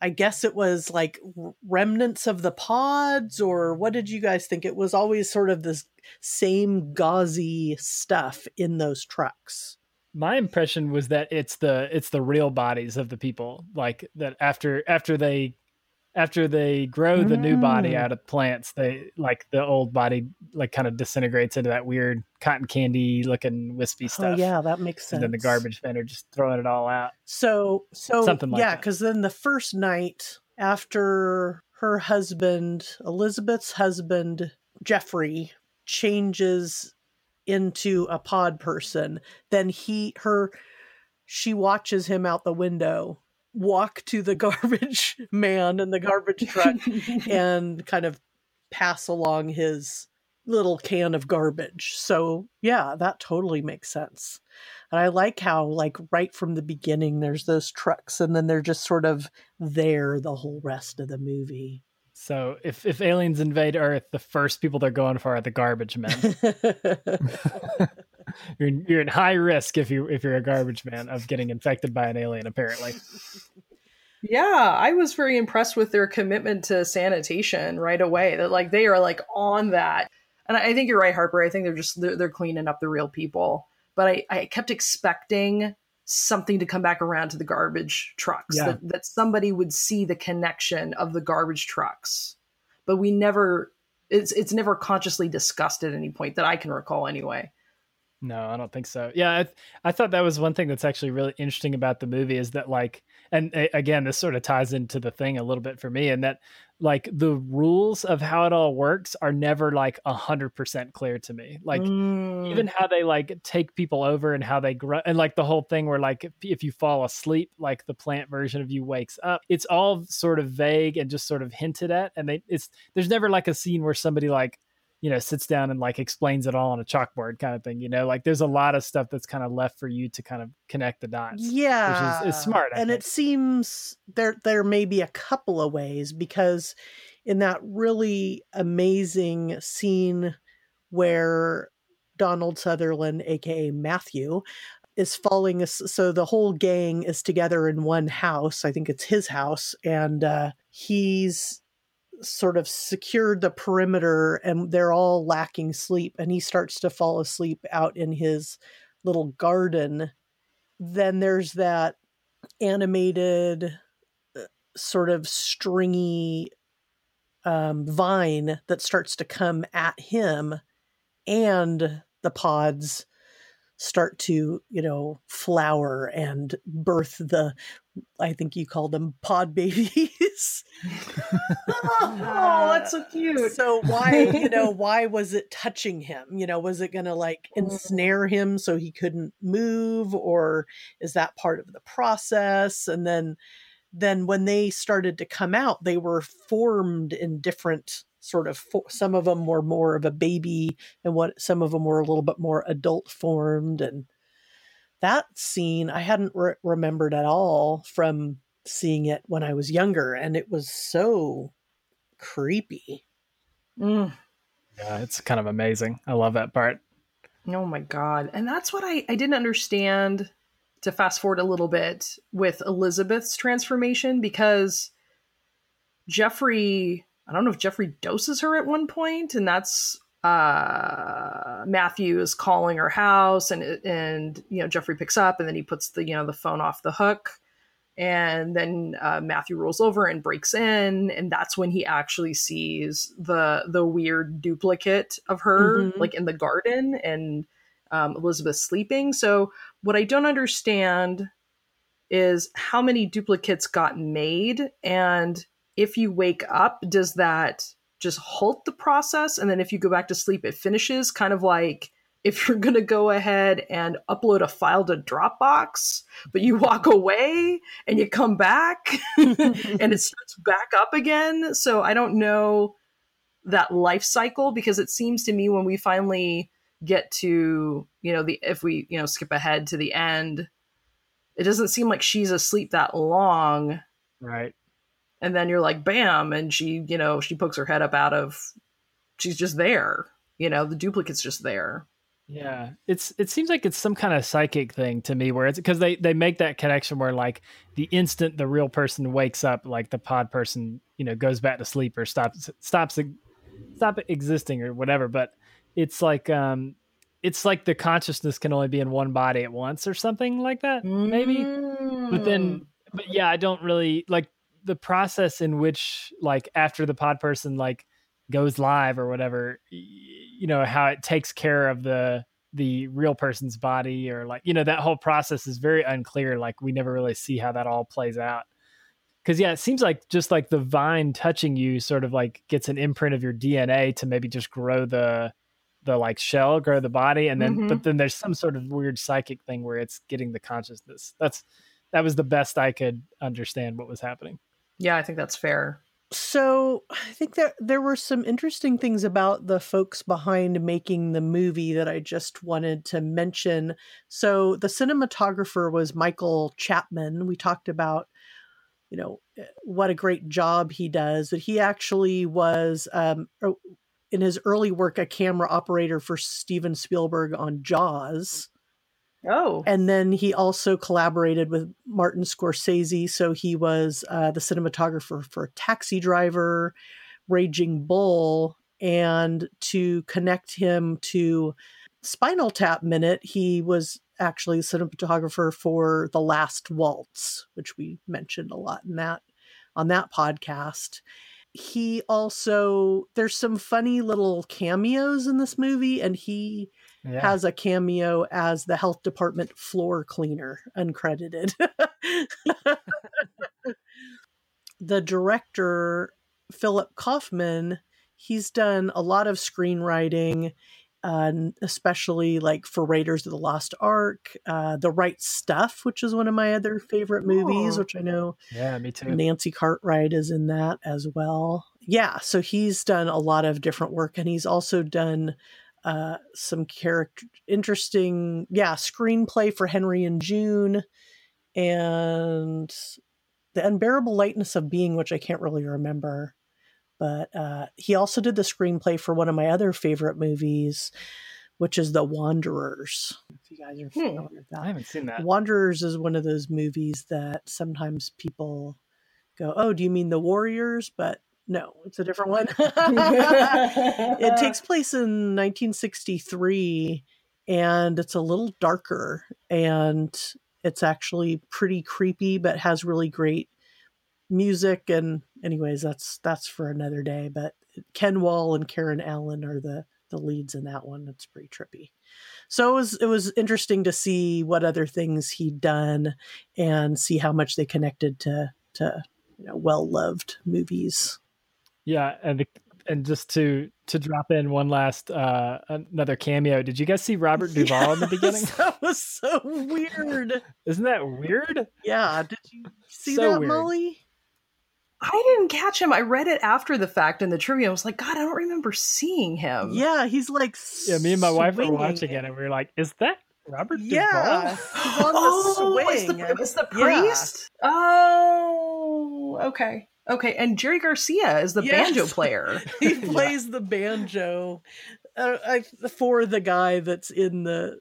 I guess it was like remnants of the pods or what did you guys think? It was always sort of this same gauzy stuff in those trucks. my impression was that it's the it's the real bodies of the people like that after after they after they grow the new body Mm. out of plants they like the old body like kind of disintegrates into that weird cotton candy looking wispy stuff Oh yeah, that makes sense. and then the garbage men are just throwing it all out So so Something like yeah, because then the first night after her husband, Elizabeth's husband, Jeffrey, changes into a pod person, then he her she watches him out the window walk to the garbage man and the garbage truck and kind of pass along his little can of garbage. So, yeah, that totally makes sense. And I like how, like, right from the beginning, there's those trucks, and then they're just sort of there the whole rest of the movie. so if if aliens invade earth the first people they're going for are the garbage men you're in, you're in high risk if you if you're a garbage man of getting infected by an alien apparently Yeah, I was very impressed with their commitment to sanitation right away. That like they are like on that, and I think you're right, Harper. I think they're just they're, they're cleaning up the real people. But I, I kept expecting something to come back around to the garbage trucks. Yeah. That that somebody would see the connection of the garbage trucks, but we never. It's it's never consciously discussed at any point that I can recall anyway. No, I don't think so. Yeah, I, I thought that was one thing that's actually really interesting about the movie is that like, and a- again, this sort of ties into the thing a little bit for me, and that like the rules of how it all works are never like a hundred percent clear to me. Like Mm. even how they like take people over and how they grow, and like the whole thing where like if, if you fall asleep, like the plant version of you wakes up. It's all sort of vague and just sort of hinted at, and they it's there's never like a scene where somebody like you know sits down and like explains it all on a chalkboard kind of thing you know like there's a lot of stuff that's kind of left for you to kind of connect the dots Yeah, is smart, I and think. it seems there there may be a couple of ways because in that really amazing scene where Donald Sutherland, aka Matthew, is falling. So the whole gang is together in one house. I think it's his house, and uh, he's sort of secured the perimeter, and they're all lacking sleep. And he starts to fall asleep out in his little garden. Then there's that animated, uh, sort of stringy um, vine that starts to come at him, and the pods start to, you know, flower and birth the, I think you called them pod babies. oh, that's so cute. So why, you know, why was it touching him? You know, was it going to like mm. ensnare him so he couldn't move or is that part of the process? And then then when they started to come out, they were formed in different sort of fo- some of them were more of a baby and what some of them were a little bit more adult formed and that scene I hadn't re- remembered at all from seeing it when I was younger and it was so creepy. Mm. yeah it's kind of amazing i love that part Oh my god. And that's what I, I didn't understand to fast forward a little bit with Elizabeth's transformation because Jeffrey I don't know if Jeffrey doses her at one point and that's uh Matthew is calling her house and and you know Jeffrey picks up and then he puts the you know the phone off the hook and then uh, Matthew rolls over and breaks in, and that's when he actually sees the the weird duplicate of her, Mhm. like in the garden, and um, Elizabeth sleeping. So what I don't understand is how many duplicates got made, and if you wake up, does that just halt the process, and then if you go back to sleep, it finishes, kind of like if you're going to go ahead and upload a file to Dropbox, but you walk away and you come back and it starts back up again. So I don't know that life cycle because it seems to me when we finally get to, you know, the if we, you know, skip ahead to the end, it doesn't seem like she's asleep that long. Right. And then you're like, bam, and she, you know, she pokes her head up out of she's just there. You know, the duplicate's just there. Yeah, it's it seems like it's some kind of psychic thing to me, where it's because they they make that connection where like the instant the real person wakes up, like the pod person, you know, goes back to sleep or stops stops stop existing or whatever. But it's like um, it's like the consciousness can only be in one body at once or something like that, maybe. Mm. But then, mm. but yeah, I don't really like the process in which like after the pod person like goes live or whatever you know how it takes care of the the real person's body or like you know that whole process is very unclear like we never really see how that all plays out. Because yeah it seems like just like the vine touching you sort of like gets an imprint of your dna to maybe just grow the the like shell grow the body and then mm-hmm. but then there's some sort of weird psychic thing where it's getting the consciousness. That's that was the best i could understand what was happening yeah i think that's fair so I think that there were some interesting things about the folks behind making the movie that I just wanted to mention. So the cinematographer was Michael Chapman. We talked about, you know, eh, what a great job he does. That he actually was um, in his early work a camera operator for Steven Spielberg on Jaws. Oh. And then he also collaborated with Martin Scorsese. So he was uh, the cinematographer for Taxi Driver, Raging Bull. And to connect him to Spinal Tap Minute, he was actually cinematographer for The Last Waltz, which we mentioned a lot in that on that podcast. He also there's some funny little cameos in this movie, and he yeah. has a cameo as the health department floor cleaner, uncredited. the director, Philip Kaufman, he's done a lot of screenwriting. Uh, especially like for Raiders of the Lost Ark, uh, The Right Stuff, which is one of my other favorite movies, oh. which I know. Yeah, me too. Nancy Cartwright is in that as well. Yeah, so he's done a lot of different work, and he's also done uh, some character interesting yeah screenplay for henry and june and the unbearable lightness of being which i can't really remember but uh, he also did the screenplay for one of my other favorite movies which is the wanderers if you guys are hmm. familiar hmm. with that i haven't seen that wanderers is one of those movies that sometimes people go oh do you mean the warriors but no, it's a different one. it takes place in 1963 and it's a little darker and it's actually pretty creepy but has really great music and anyways that's that's for another day but Ken Wahl and Karen Allen are the the leads in that one. It's pretty trippy. So it was it was interesting to see what other things he'd done and see how much they connected to to you know well loved movies yeah, and and just to to drop in one last uh another cameo. Did you guys see Robert Duvall yes, in the beginning? That was so weird. Isn't that weird? Yeah. Did you see so that, weird. Molly? I didn't catch him. I read it after the fact in the trivia. I was like, God, I don't remember seeing him. Yeah, he's like. Yeah, me and my wife were watching it, and we were like, "Is that Robert yeah. Duvall?" oh, it's the, it's the priest. Yeah. Oh, okay. Okay, and Jerry Garcia is the yes. banjo player. he plays yeah. the banjo uh, I, for the guy that's in the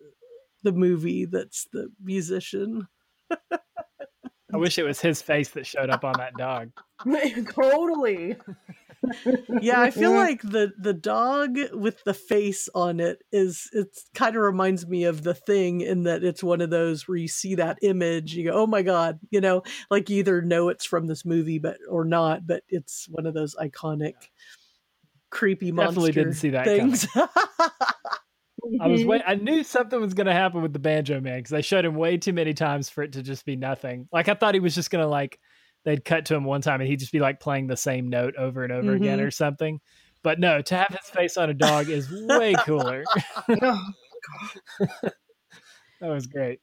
the movie. That's the musician. I wish it was his face that showed up on that dog. totally. Yeah, I feel like the the dog with the face on it is it kind of reminds me of the thing in that it's one of those where you see that image, you go, "Oh my god," you know, like you either know it's from this movie but or not, but it's one of those iconic creepy monster Definitely didn't see that things. I was wait. I knew something was going to happen with the banjo man because I showed him way too many times for it to just be nothing. Like I thought he was just going to like they'd cut to him one time and he'd just be like playing the same note over and over mm-hmm. again or something. But no, to have his face on a dog is way cooler. oh that was great.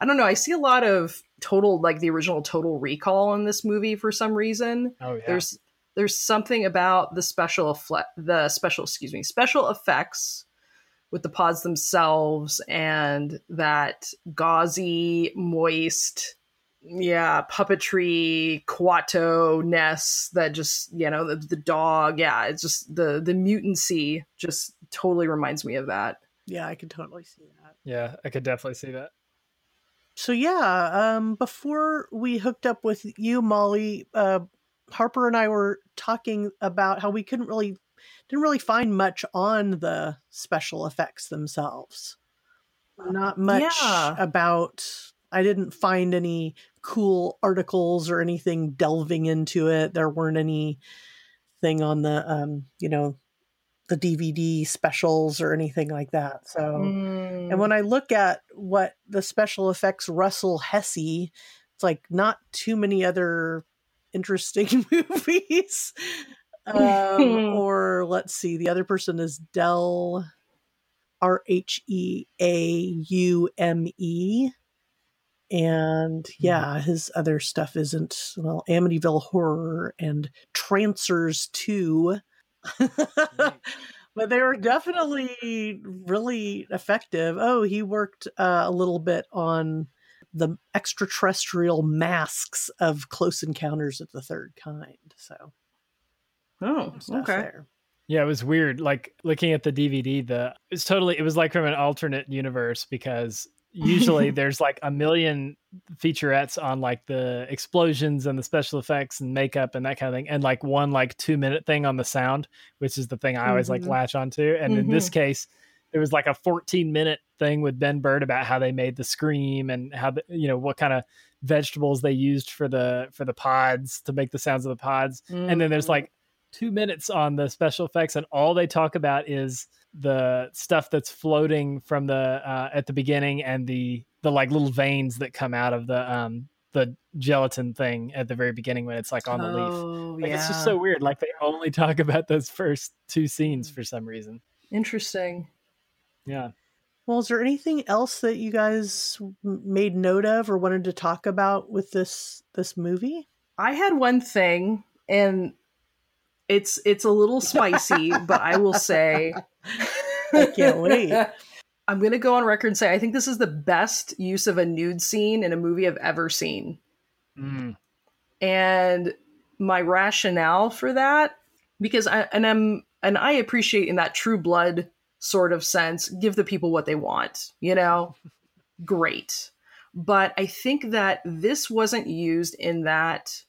I don't know. I see a lot of total like the original Total Recall in this movie for some reason. Oh yeah. There's there's something about the special fle- the special excuse me special effects with the pods themselves and that gauzy moist yeah puppetry Kuato ness that just you know the, the dog yeah it's just the the mutancy just totally reminds me of that Yeah, I could totally see that. yeah, I could definitely see that. So yeah, um, before we hooked up with you, Molly, uh, Harper and I were talking about how we couldn't really didn't really find much on the special effects themselves. Not much Yeah. about. I didn't find any cool articles or anything delving into it. There weren't any thing on the um, you know, the DVD specials or anything like that. So Mm. and when I look at what the special effects Russell Hessey, it's like not too many other interesting movies. Um, or let's see, the other person is Dell R H E A U M E. And yeah, his other stuff isn't well, Amityville Horror and Trancers 2. but they were definitely really effective. Oh, he worked uh, a little bit on the extraterrestrial masks of Close Encounters of the Third Kind. So, oh okay there. Yeah, it was weird. Like looking at the DVD, the it's totally it was like from an alternate universe because usually there's like a million featurettes on like the explosions and the special effects and makeup and that kind of thing, and like one like two minute thing on the sound, which is the thing I always like Mhm. latch onto. And in this case, there was like a 14 minute thing with Ben Burtt about how they made the scream and how the, you know what kind of vegetables they used for the for the pods to make the sounds of the pods and then there's Mm. like two minutes on the special effects and all they talk about is the stuff that's floating from the uh, at the beginning and the the like little veins that come out of the um the gelatin thing at the very beginning when it's like on the leaf. Oh like yeah it's just so weird like they only talk about those first two scenes Mm. for some reason. Interesting. Yeah. Well, is there anything else that you guys made note of or wanted to talk about with this this movie? I had one thing, and it's it's a little spicy, but I will say, I can't wait. I'm gonna go on record and say I think this is the best use of a nude scene in a movie I've ever seen, Mm. and my rationale for that, because I and I'm and I appreciate in that True Blood sort of sense, give the people what they want, you know, great, but I think that this wasn't used in that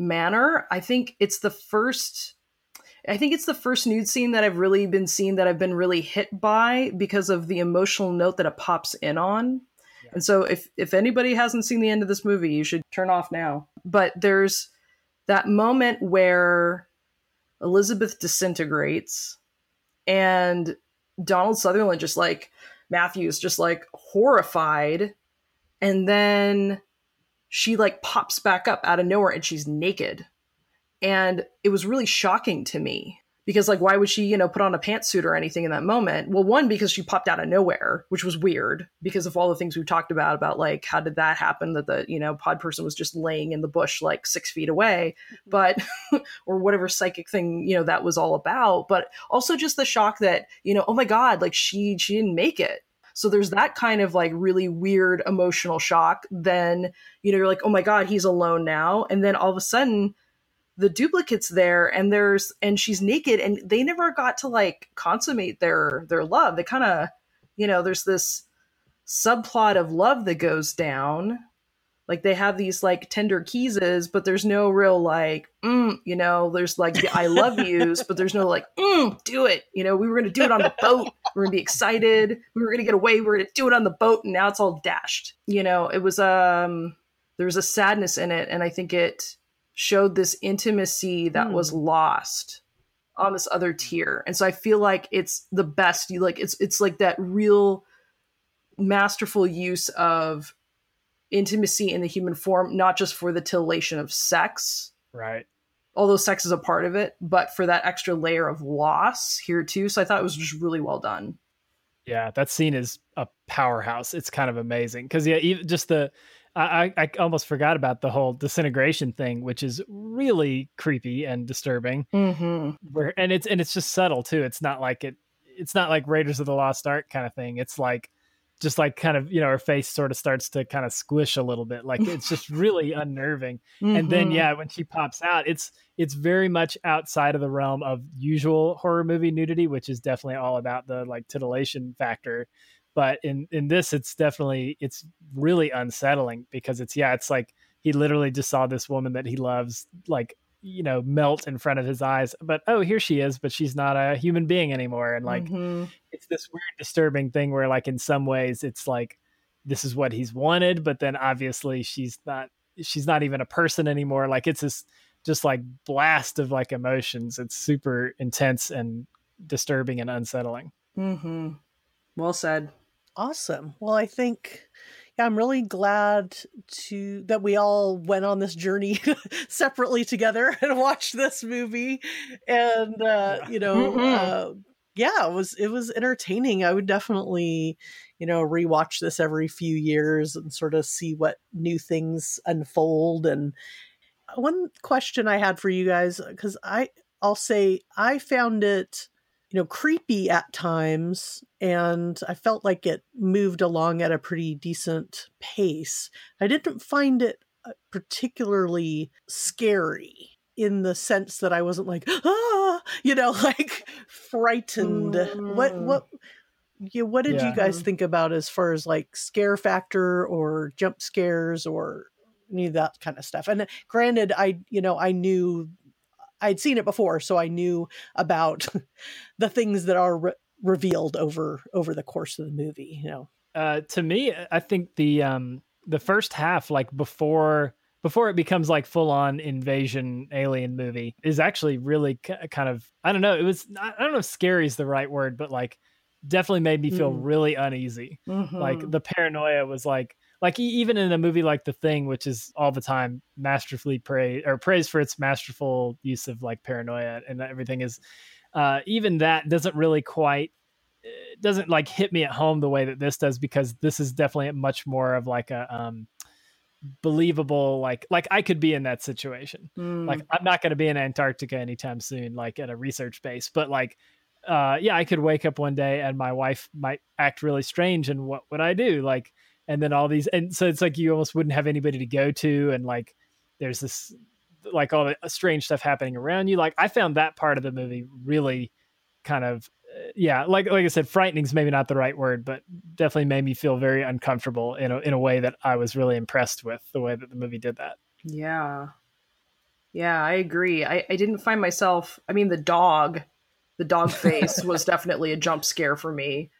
manner. I think it's the first I think it's the first nude scene that I've really been seen that I've been really hit by because of the emotional note that it pops in on. Yeah. And so if if anybody hasn't seen the end of this movie, you should turn off now. But there's that moment where Elizabeth disintegrates and Donald Sutherland just like Matthews just like horrified and then she like pops back up out of nowhere and she's naked. And it was really shocking to me because like why would she you know put on a pantsuit or anything in that moment? Well one because she popped out of nowhere which was weird because of all the things we've talked about about like how did that happen that the you know pod person was just laying in the bush like six feet away mm-hmm. but or whatever psychic thing you know that was all about. But also just the shock that you know oh my god like she she didn't make it so there's that kind of like really weird emotional shock. Then you know you're like oh my god he's alone now. And then all of a sudden the duplicates there and there's and she's naked and they never got to like consummate their their love. They kind of you know there's this subplot of love that goes down like they have these like tender keeses but there's no real like mm, you know? There's like the i love yous but there's no like mm, do it you know? We were gonna do it on the boat. We are gonna be excited. We were gonna get away. We were gonna do it on the boat and now it's all dashed. You know it was um there was a sadness in it and i think it showed this intimacy that Hmm. was lost on this other tier. And so i feel like it's the best. You like it's it's like that real masterful use of intimacy in the human form not just for the titillation of sex right although sex is a part of it but for that extra layer of loss here too so i thought it was just really well done Yeah, that scene is a powerhouse. It's kind of amazing because yeah, even just the I, I almost forgot about the whole disintegration thing, which is really creepy and disturbing. Mm-hmm. Where and it's and it's just subtle too. It's not like it. It's not like Raiders of the Lost Ark kind of thing. It's like just like kind of you know her face sort of starts to kind of squish a little bit. Like it's just really unnerving. Mm-hmm. And then yeah, when she pops out, it's it's very much outside of the realm of usual horror movie nudity, which is definitely all about the like titillation factor but in in this it's definitely it's really unsettling because it's yeah it's like he literally just saw this woman that he loves like you know melt in front of his eyes but oh here she is but she's not a human being anymore and like mm-hmm. it's this weird disturbing thing where like in some ways it's like this is what he's wanted but then obviously she's not she's not even a person anymore like it's this just like blast of like emotions it's super intense and disturbing and unsettling Mm-hmm. well said Awesome. Well, I think yeah, I'm really glad to that we all went on this journey separately together and watched this movie, and uh, you know, Mhm. uh, yeah, it was it was entertaining. I would definitely, you know, rewatch this every few years and sort of see what new things unfold. And one question I had for you guys, because I I'll say I found it you know, creepy at times, and I felt like it moved along at a pretty decent pace. I didn't find it uh, particularly scary in the sense that I wasn't like, ah, you know, like frightened. What, Mm. what, yeah, what did you guys think about as far as like scare factor or jump scares or any of that kind of stuff? And granted, I, you know, I knew I'd seen it before, so I knew about the things that are re- revealed over over the course of the movie. You know, uh to me i think the um the first half like before before it becomes like full on invasion alien movie is actually really k- kind of i don't know it was i don't know if scary is the right word but like definitely made me feel Mm. really uneasy Mhm. like the paranoia was like like even in a movie like the thing which is all the time masterfully praised or praised for its masterful use of like paranoia and everything is uh even that doesn't really quite it doesn't like hit me at home the way that this does because this is definitely much more of like a um believable like like I could be in that situation. Mm. Like I'm not going to be in Antarctica anytime soon like at a research base, but like uh yeah, I could wake up one day and my wife might act really strange and what would I do? Like and then all these and so it's like you almost wouldn't have anybody to go to and like there's this like all the strange stuff happening around you. Like I found that part of the movie really kind of uh, yeah, like like I said, frightening is maybe not the right word, but definitely made me feel very uncomfortable in a in a way that I was really impressed with the way that the movie did that. Yeah. Yeah, I agree. I, I didn't find myself I mean the dog, the dog face was definitely a jump scare for me.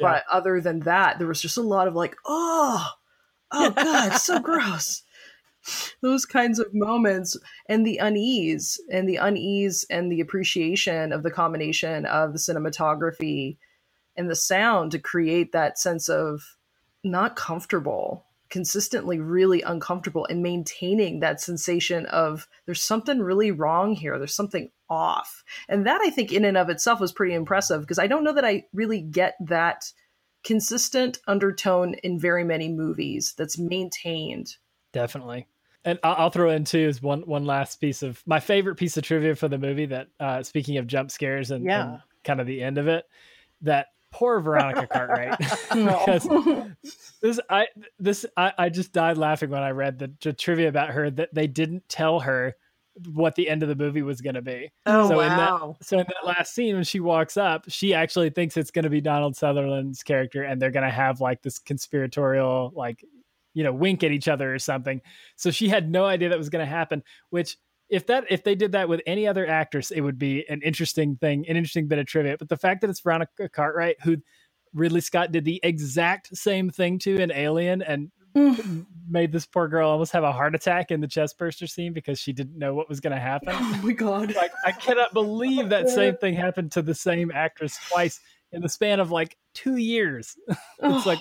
But other than that, there was just a lot of like, oh, oh god, so gross. Those kinds of moments and the unease and the unease and the appreciation of the combination of the cinematography and the sound to create that sense of not comfortable consistently really uncomfortable and maintaining that sensation of there's something really wrong here there's something off and that i think in and of itself was pretty impressive because i don't know that i really get that consistent undertone in very many movies that's maintained Definitely. And I'll, throw in too is one one last piece of my favorite piece of trivia for the movie. That uh, speaking of jump scares and, Yeah. and kind of the end of it, that poor Veronica Cartwright. because this I this I, I just died laughing when I read the, the trivia about her that they didn't tell her what the end of the movie was going to be. oh So in that- wow, So in that last scene when she walks up, she actually thinks it's going to be Donald Sutherland's character, and they're going to have like this conspiratorial, like, you know, wink at each other or something. So she had no idea that was going to happen. Which, if that if they did that with any other actress, it would be an interesting thing, an interesting bit of trivia. But the fact that it's Veronica Cartwright, who Ridley Scott did the exact same thing to in Alien, and made this poor girl almost have a heart attack in the chest burster scene because she didn't know what was going to happen oh my god like I cannot believe that same thing happened to the same actress twice in the span of like two years. it's like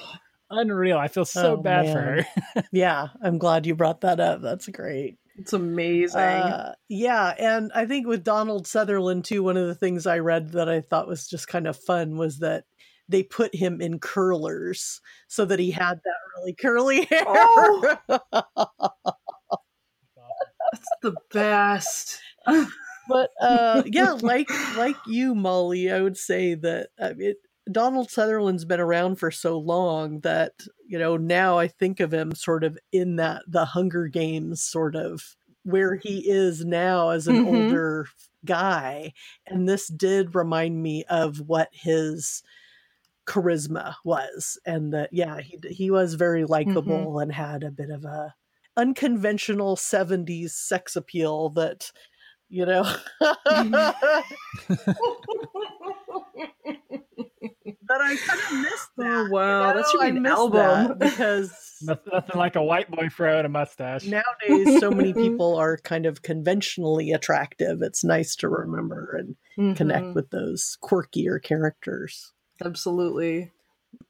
unreal. I feel so Oh, bad for her. yeah. I'm glad you brought that up. That's great. It's amazing Uh, yeah, and I think with Donald Sutherland too, one of the things I read that I thought was just kind of fun was that they put him in curlers so that he had that really curly hair. Oh. That's the best. but uh, yeah, like like you, Molly, I would say that I mean, Donald Sutherland's been around for so long that you know now I think of him sort of in that the Hunger Games sort of where he is now as an Mhm. older guy, and this did remind me of what his charisma was, and that yeah he he was very likable and had a bit of a unconventional 70s sex appeal that you know but I kind of missed that. Oh wow, you that should be I an missed album. that because Nothing, nothing like a white boy throwing a mustache. nowadays so many people are kind of conventionally attractive. It's nice to remember and connect Mhm. with those quirkier characters. Absolutely.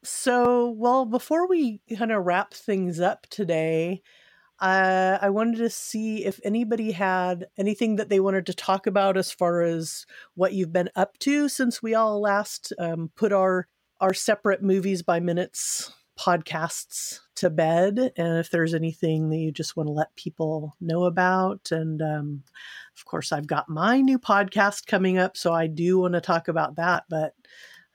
So, well, before we kind of wrap things up today, uh, I wanted to see if anybody had anything that they wanted to talk about as far as what you've been up to since we all last um, put our our separate movies by minutes podcasts to bed, and if there's anything that you just want to let people know about. And um, of course, I've got my new podcast coming up, so I do want to talk about that, but.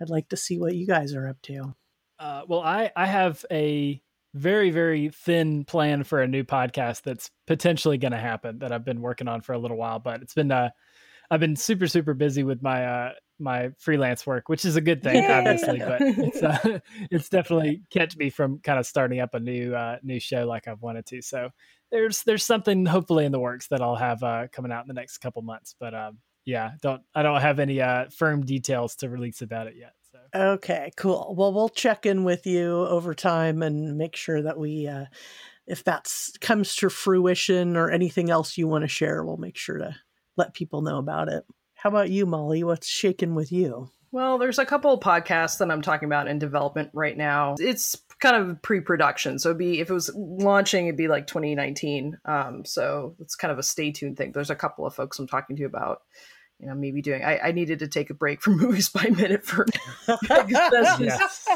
I'd like to see what you guys are up to. Uh, well, I I have a very very thin plan for a new podcast that's potentially going to happen that I've been working on for a little while, but it's been uh, I've been super super busy with my uh my freelance work, which is a good thing, Yay! obviously, but it's uh, it's definitely kept me from kind of starting up a new uh, new show like I've wanted to. So there's there's something hopefully in the works that I'll have uh, coming out in the next couple months, but um, yeah, don't I don't have any uh, firm details to release about it yet. Okay, cool. Well, we'll check in with you over time and make sure that we, uh, if that comes to fruition or anything else you want to share, we'll make sure to let people know about it. How about you, Molly? What's shaking with you? Well, there's a couple of podcasts that I'm talking about in development right now. It's kind of pre-production, so it'd be if it was launching, it'd be like 2019. Um, so it's kind of a stay tuned thing. There's a couple of folks I'm talking to about, you know, maybe doing. I, I needed to take a break from movies by minute for that's just-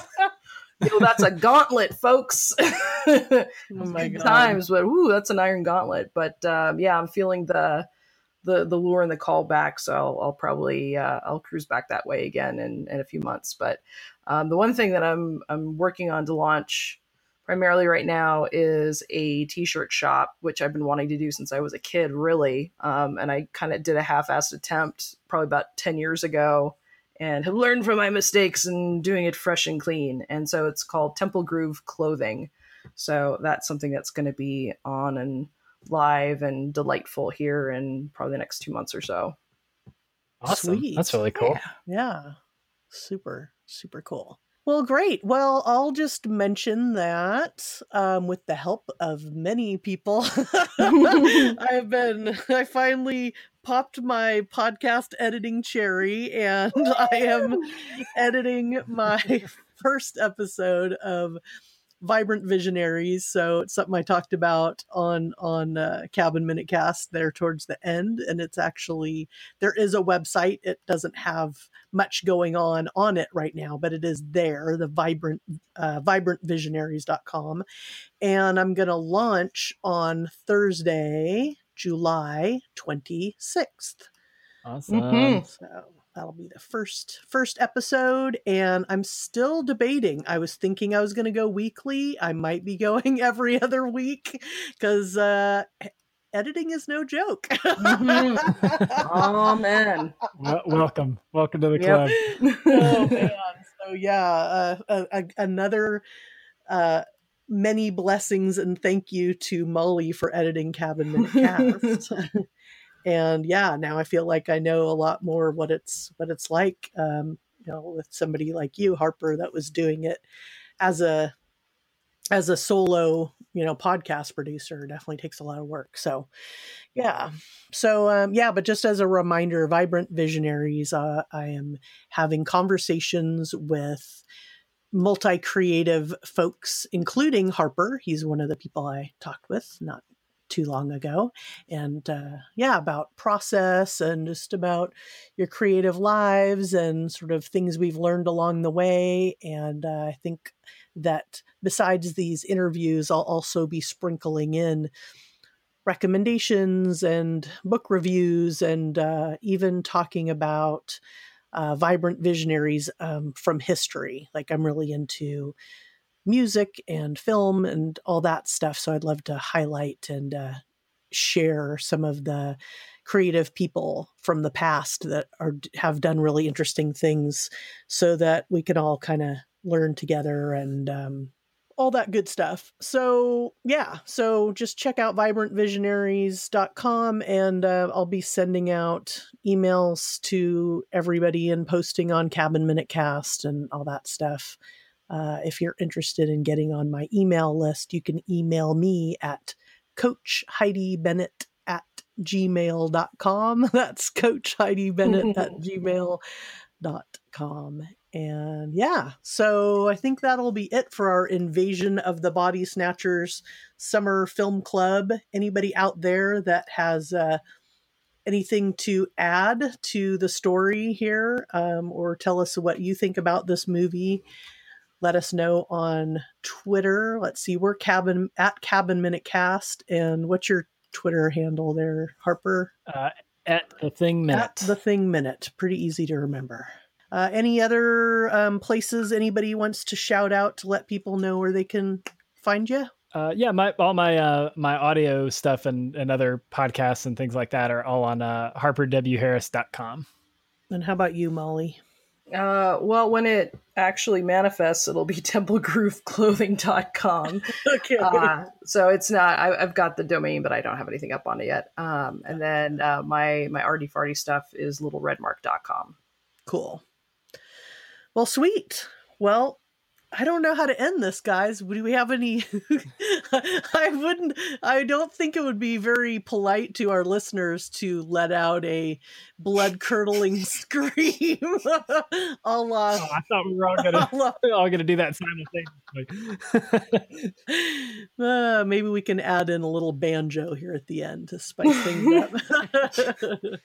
you know, that's a gauntlet, folks. Oh my God. times, but ooh, that's an iron gauntlet. But um, yeah, I'm feeling the the the lure and the call back, so I'll, I'll probably uh, I'll cruise back that way again in, in a few months. But um, the one thing that I'm I'm working on to launch primarily right now is a t-shirt shop, which I've been wanting to do since I was a kid, really. Um, and I kind of did a half-assed attempt probably about ten years ago and have learned from my mistakes and doing it fresh and clean. And so it's called Temple Groove Clothing. So that's something that's going to be on and live and delightful here in probably the next two months or so. Awesome. Sweet. That's really cool. Yeah. Super, super cool. Well, great. Well, I'll just mention that um, with the help of many people, I've been, I finally popped my podcast editing cherry and I am editing my first episode of Vibrant Visionaries. So it's something I talked about on on uh, Cabin Minute Cast there towards the end, and it's actually there is a website. It doesn't have much going on on it right now, but it is there. The vibrant uh, vibrantvisionaries.com, and I'm going to launch on Thursday, July 26th. Awesome. Mhm. So that'll be the first first episode and I'm still debating. I was thinking I was going to go weekly. I might be going every other week cuz uh editing is no joke. Mhm. Oh man. Well, welcome, welcome to the Yep. club. oh man. So yeah, uh, a, a, another uh many blessings and thank you to Molly for editing Cabin Minute Cast. And yeah, now I feel like I know a lot more what it's what it's like. Um, you know, with somebody like you, Harper, that was doing it as a as a solo, you know, podcast producer. Definitely takes a lot of work. So yeah. So um, yeah, but just as a reminder, Vibrant Visionaries, uh, I am having conversations with multi creative folks, including Harper. He's one of the people I talked with not too long ago. And uh, yeah, about process and just about your creative lives and sort of things we've learned along the way. And uh, I think that besides these interviews, I'll also be sprinkling in recommendations and book reviews and uh, even talking about uh, vibrant visionaries um, from history. Like I'm really into music and film and all that stuff. So I'd love to highlight and uh, share some of the creative people from the past that are have done really interesting things so that we can all kind of learn together and um, all that good stuff. So, yeah, so just check out vibrantvisionaries.com and uh, I'll be sending out emails to everybody and posting on Cabin Minute Cast and all that stuff. Uh, if you're interested in getting on my email list, you can email me at Coach Heidi Bennett at gmail.com. That's Coach Heidi Bennett at gmail.com. And yeah, so I think that'll be it for our invasion of the Body Snatchers Summer Film Club. Anybody out there that has uh, anything to add to the story here um, or tell us what you think about this movie? Let us know on Twitter. Let's see, we're cabin at Cabin Minute Cast. And what's your Twitter handle there, Harper? Uh, at the Thing Minute. At the Thing Minute. Pretty easy to remember. Uh, any other um, places anybody wants to shout out to let people know where they can find you? Uh, yeah, my all my uh, my audio stuff and, and other podcasts and things like that are all on uh, harperwharris.com. And how about you, Molly? Uh, well, when it actually manifests, it'll be templegrooveclothing.com. okay. Uh, so it's not, I, have got the domain, but I don't have anything up on it yet. Um, and then uh, my, my arty farty stuff is littleredmark.com. Cool. Well, sweet. Well, I don't know how to end this, guys. Do we have any? I wouldn't. I don't think it would be very polite to our listeners to let out a blood curdling scream. a la, oh, I thought we were all gonna la, all gonna do that simultaneously. uh, maybe we can add in a little banjo here at the end to spice things up.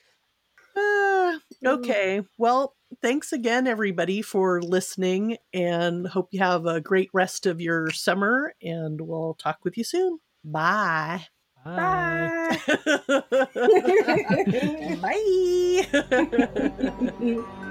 Uh, okay. Well, thanks again, everybody, for listening, and hope you have a great rest of your summer. And we'll talk with you soon. Bye. Bye. Bye. Bye.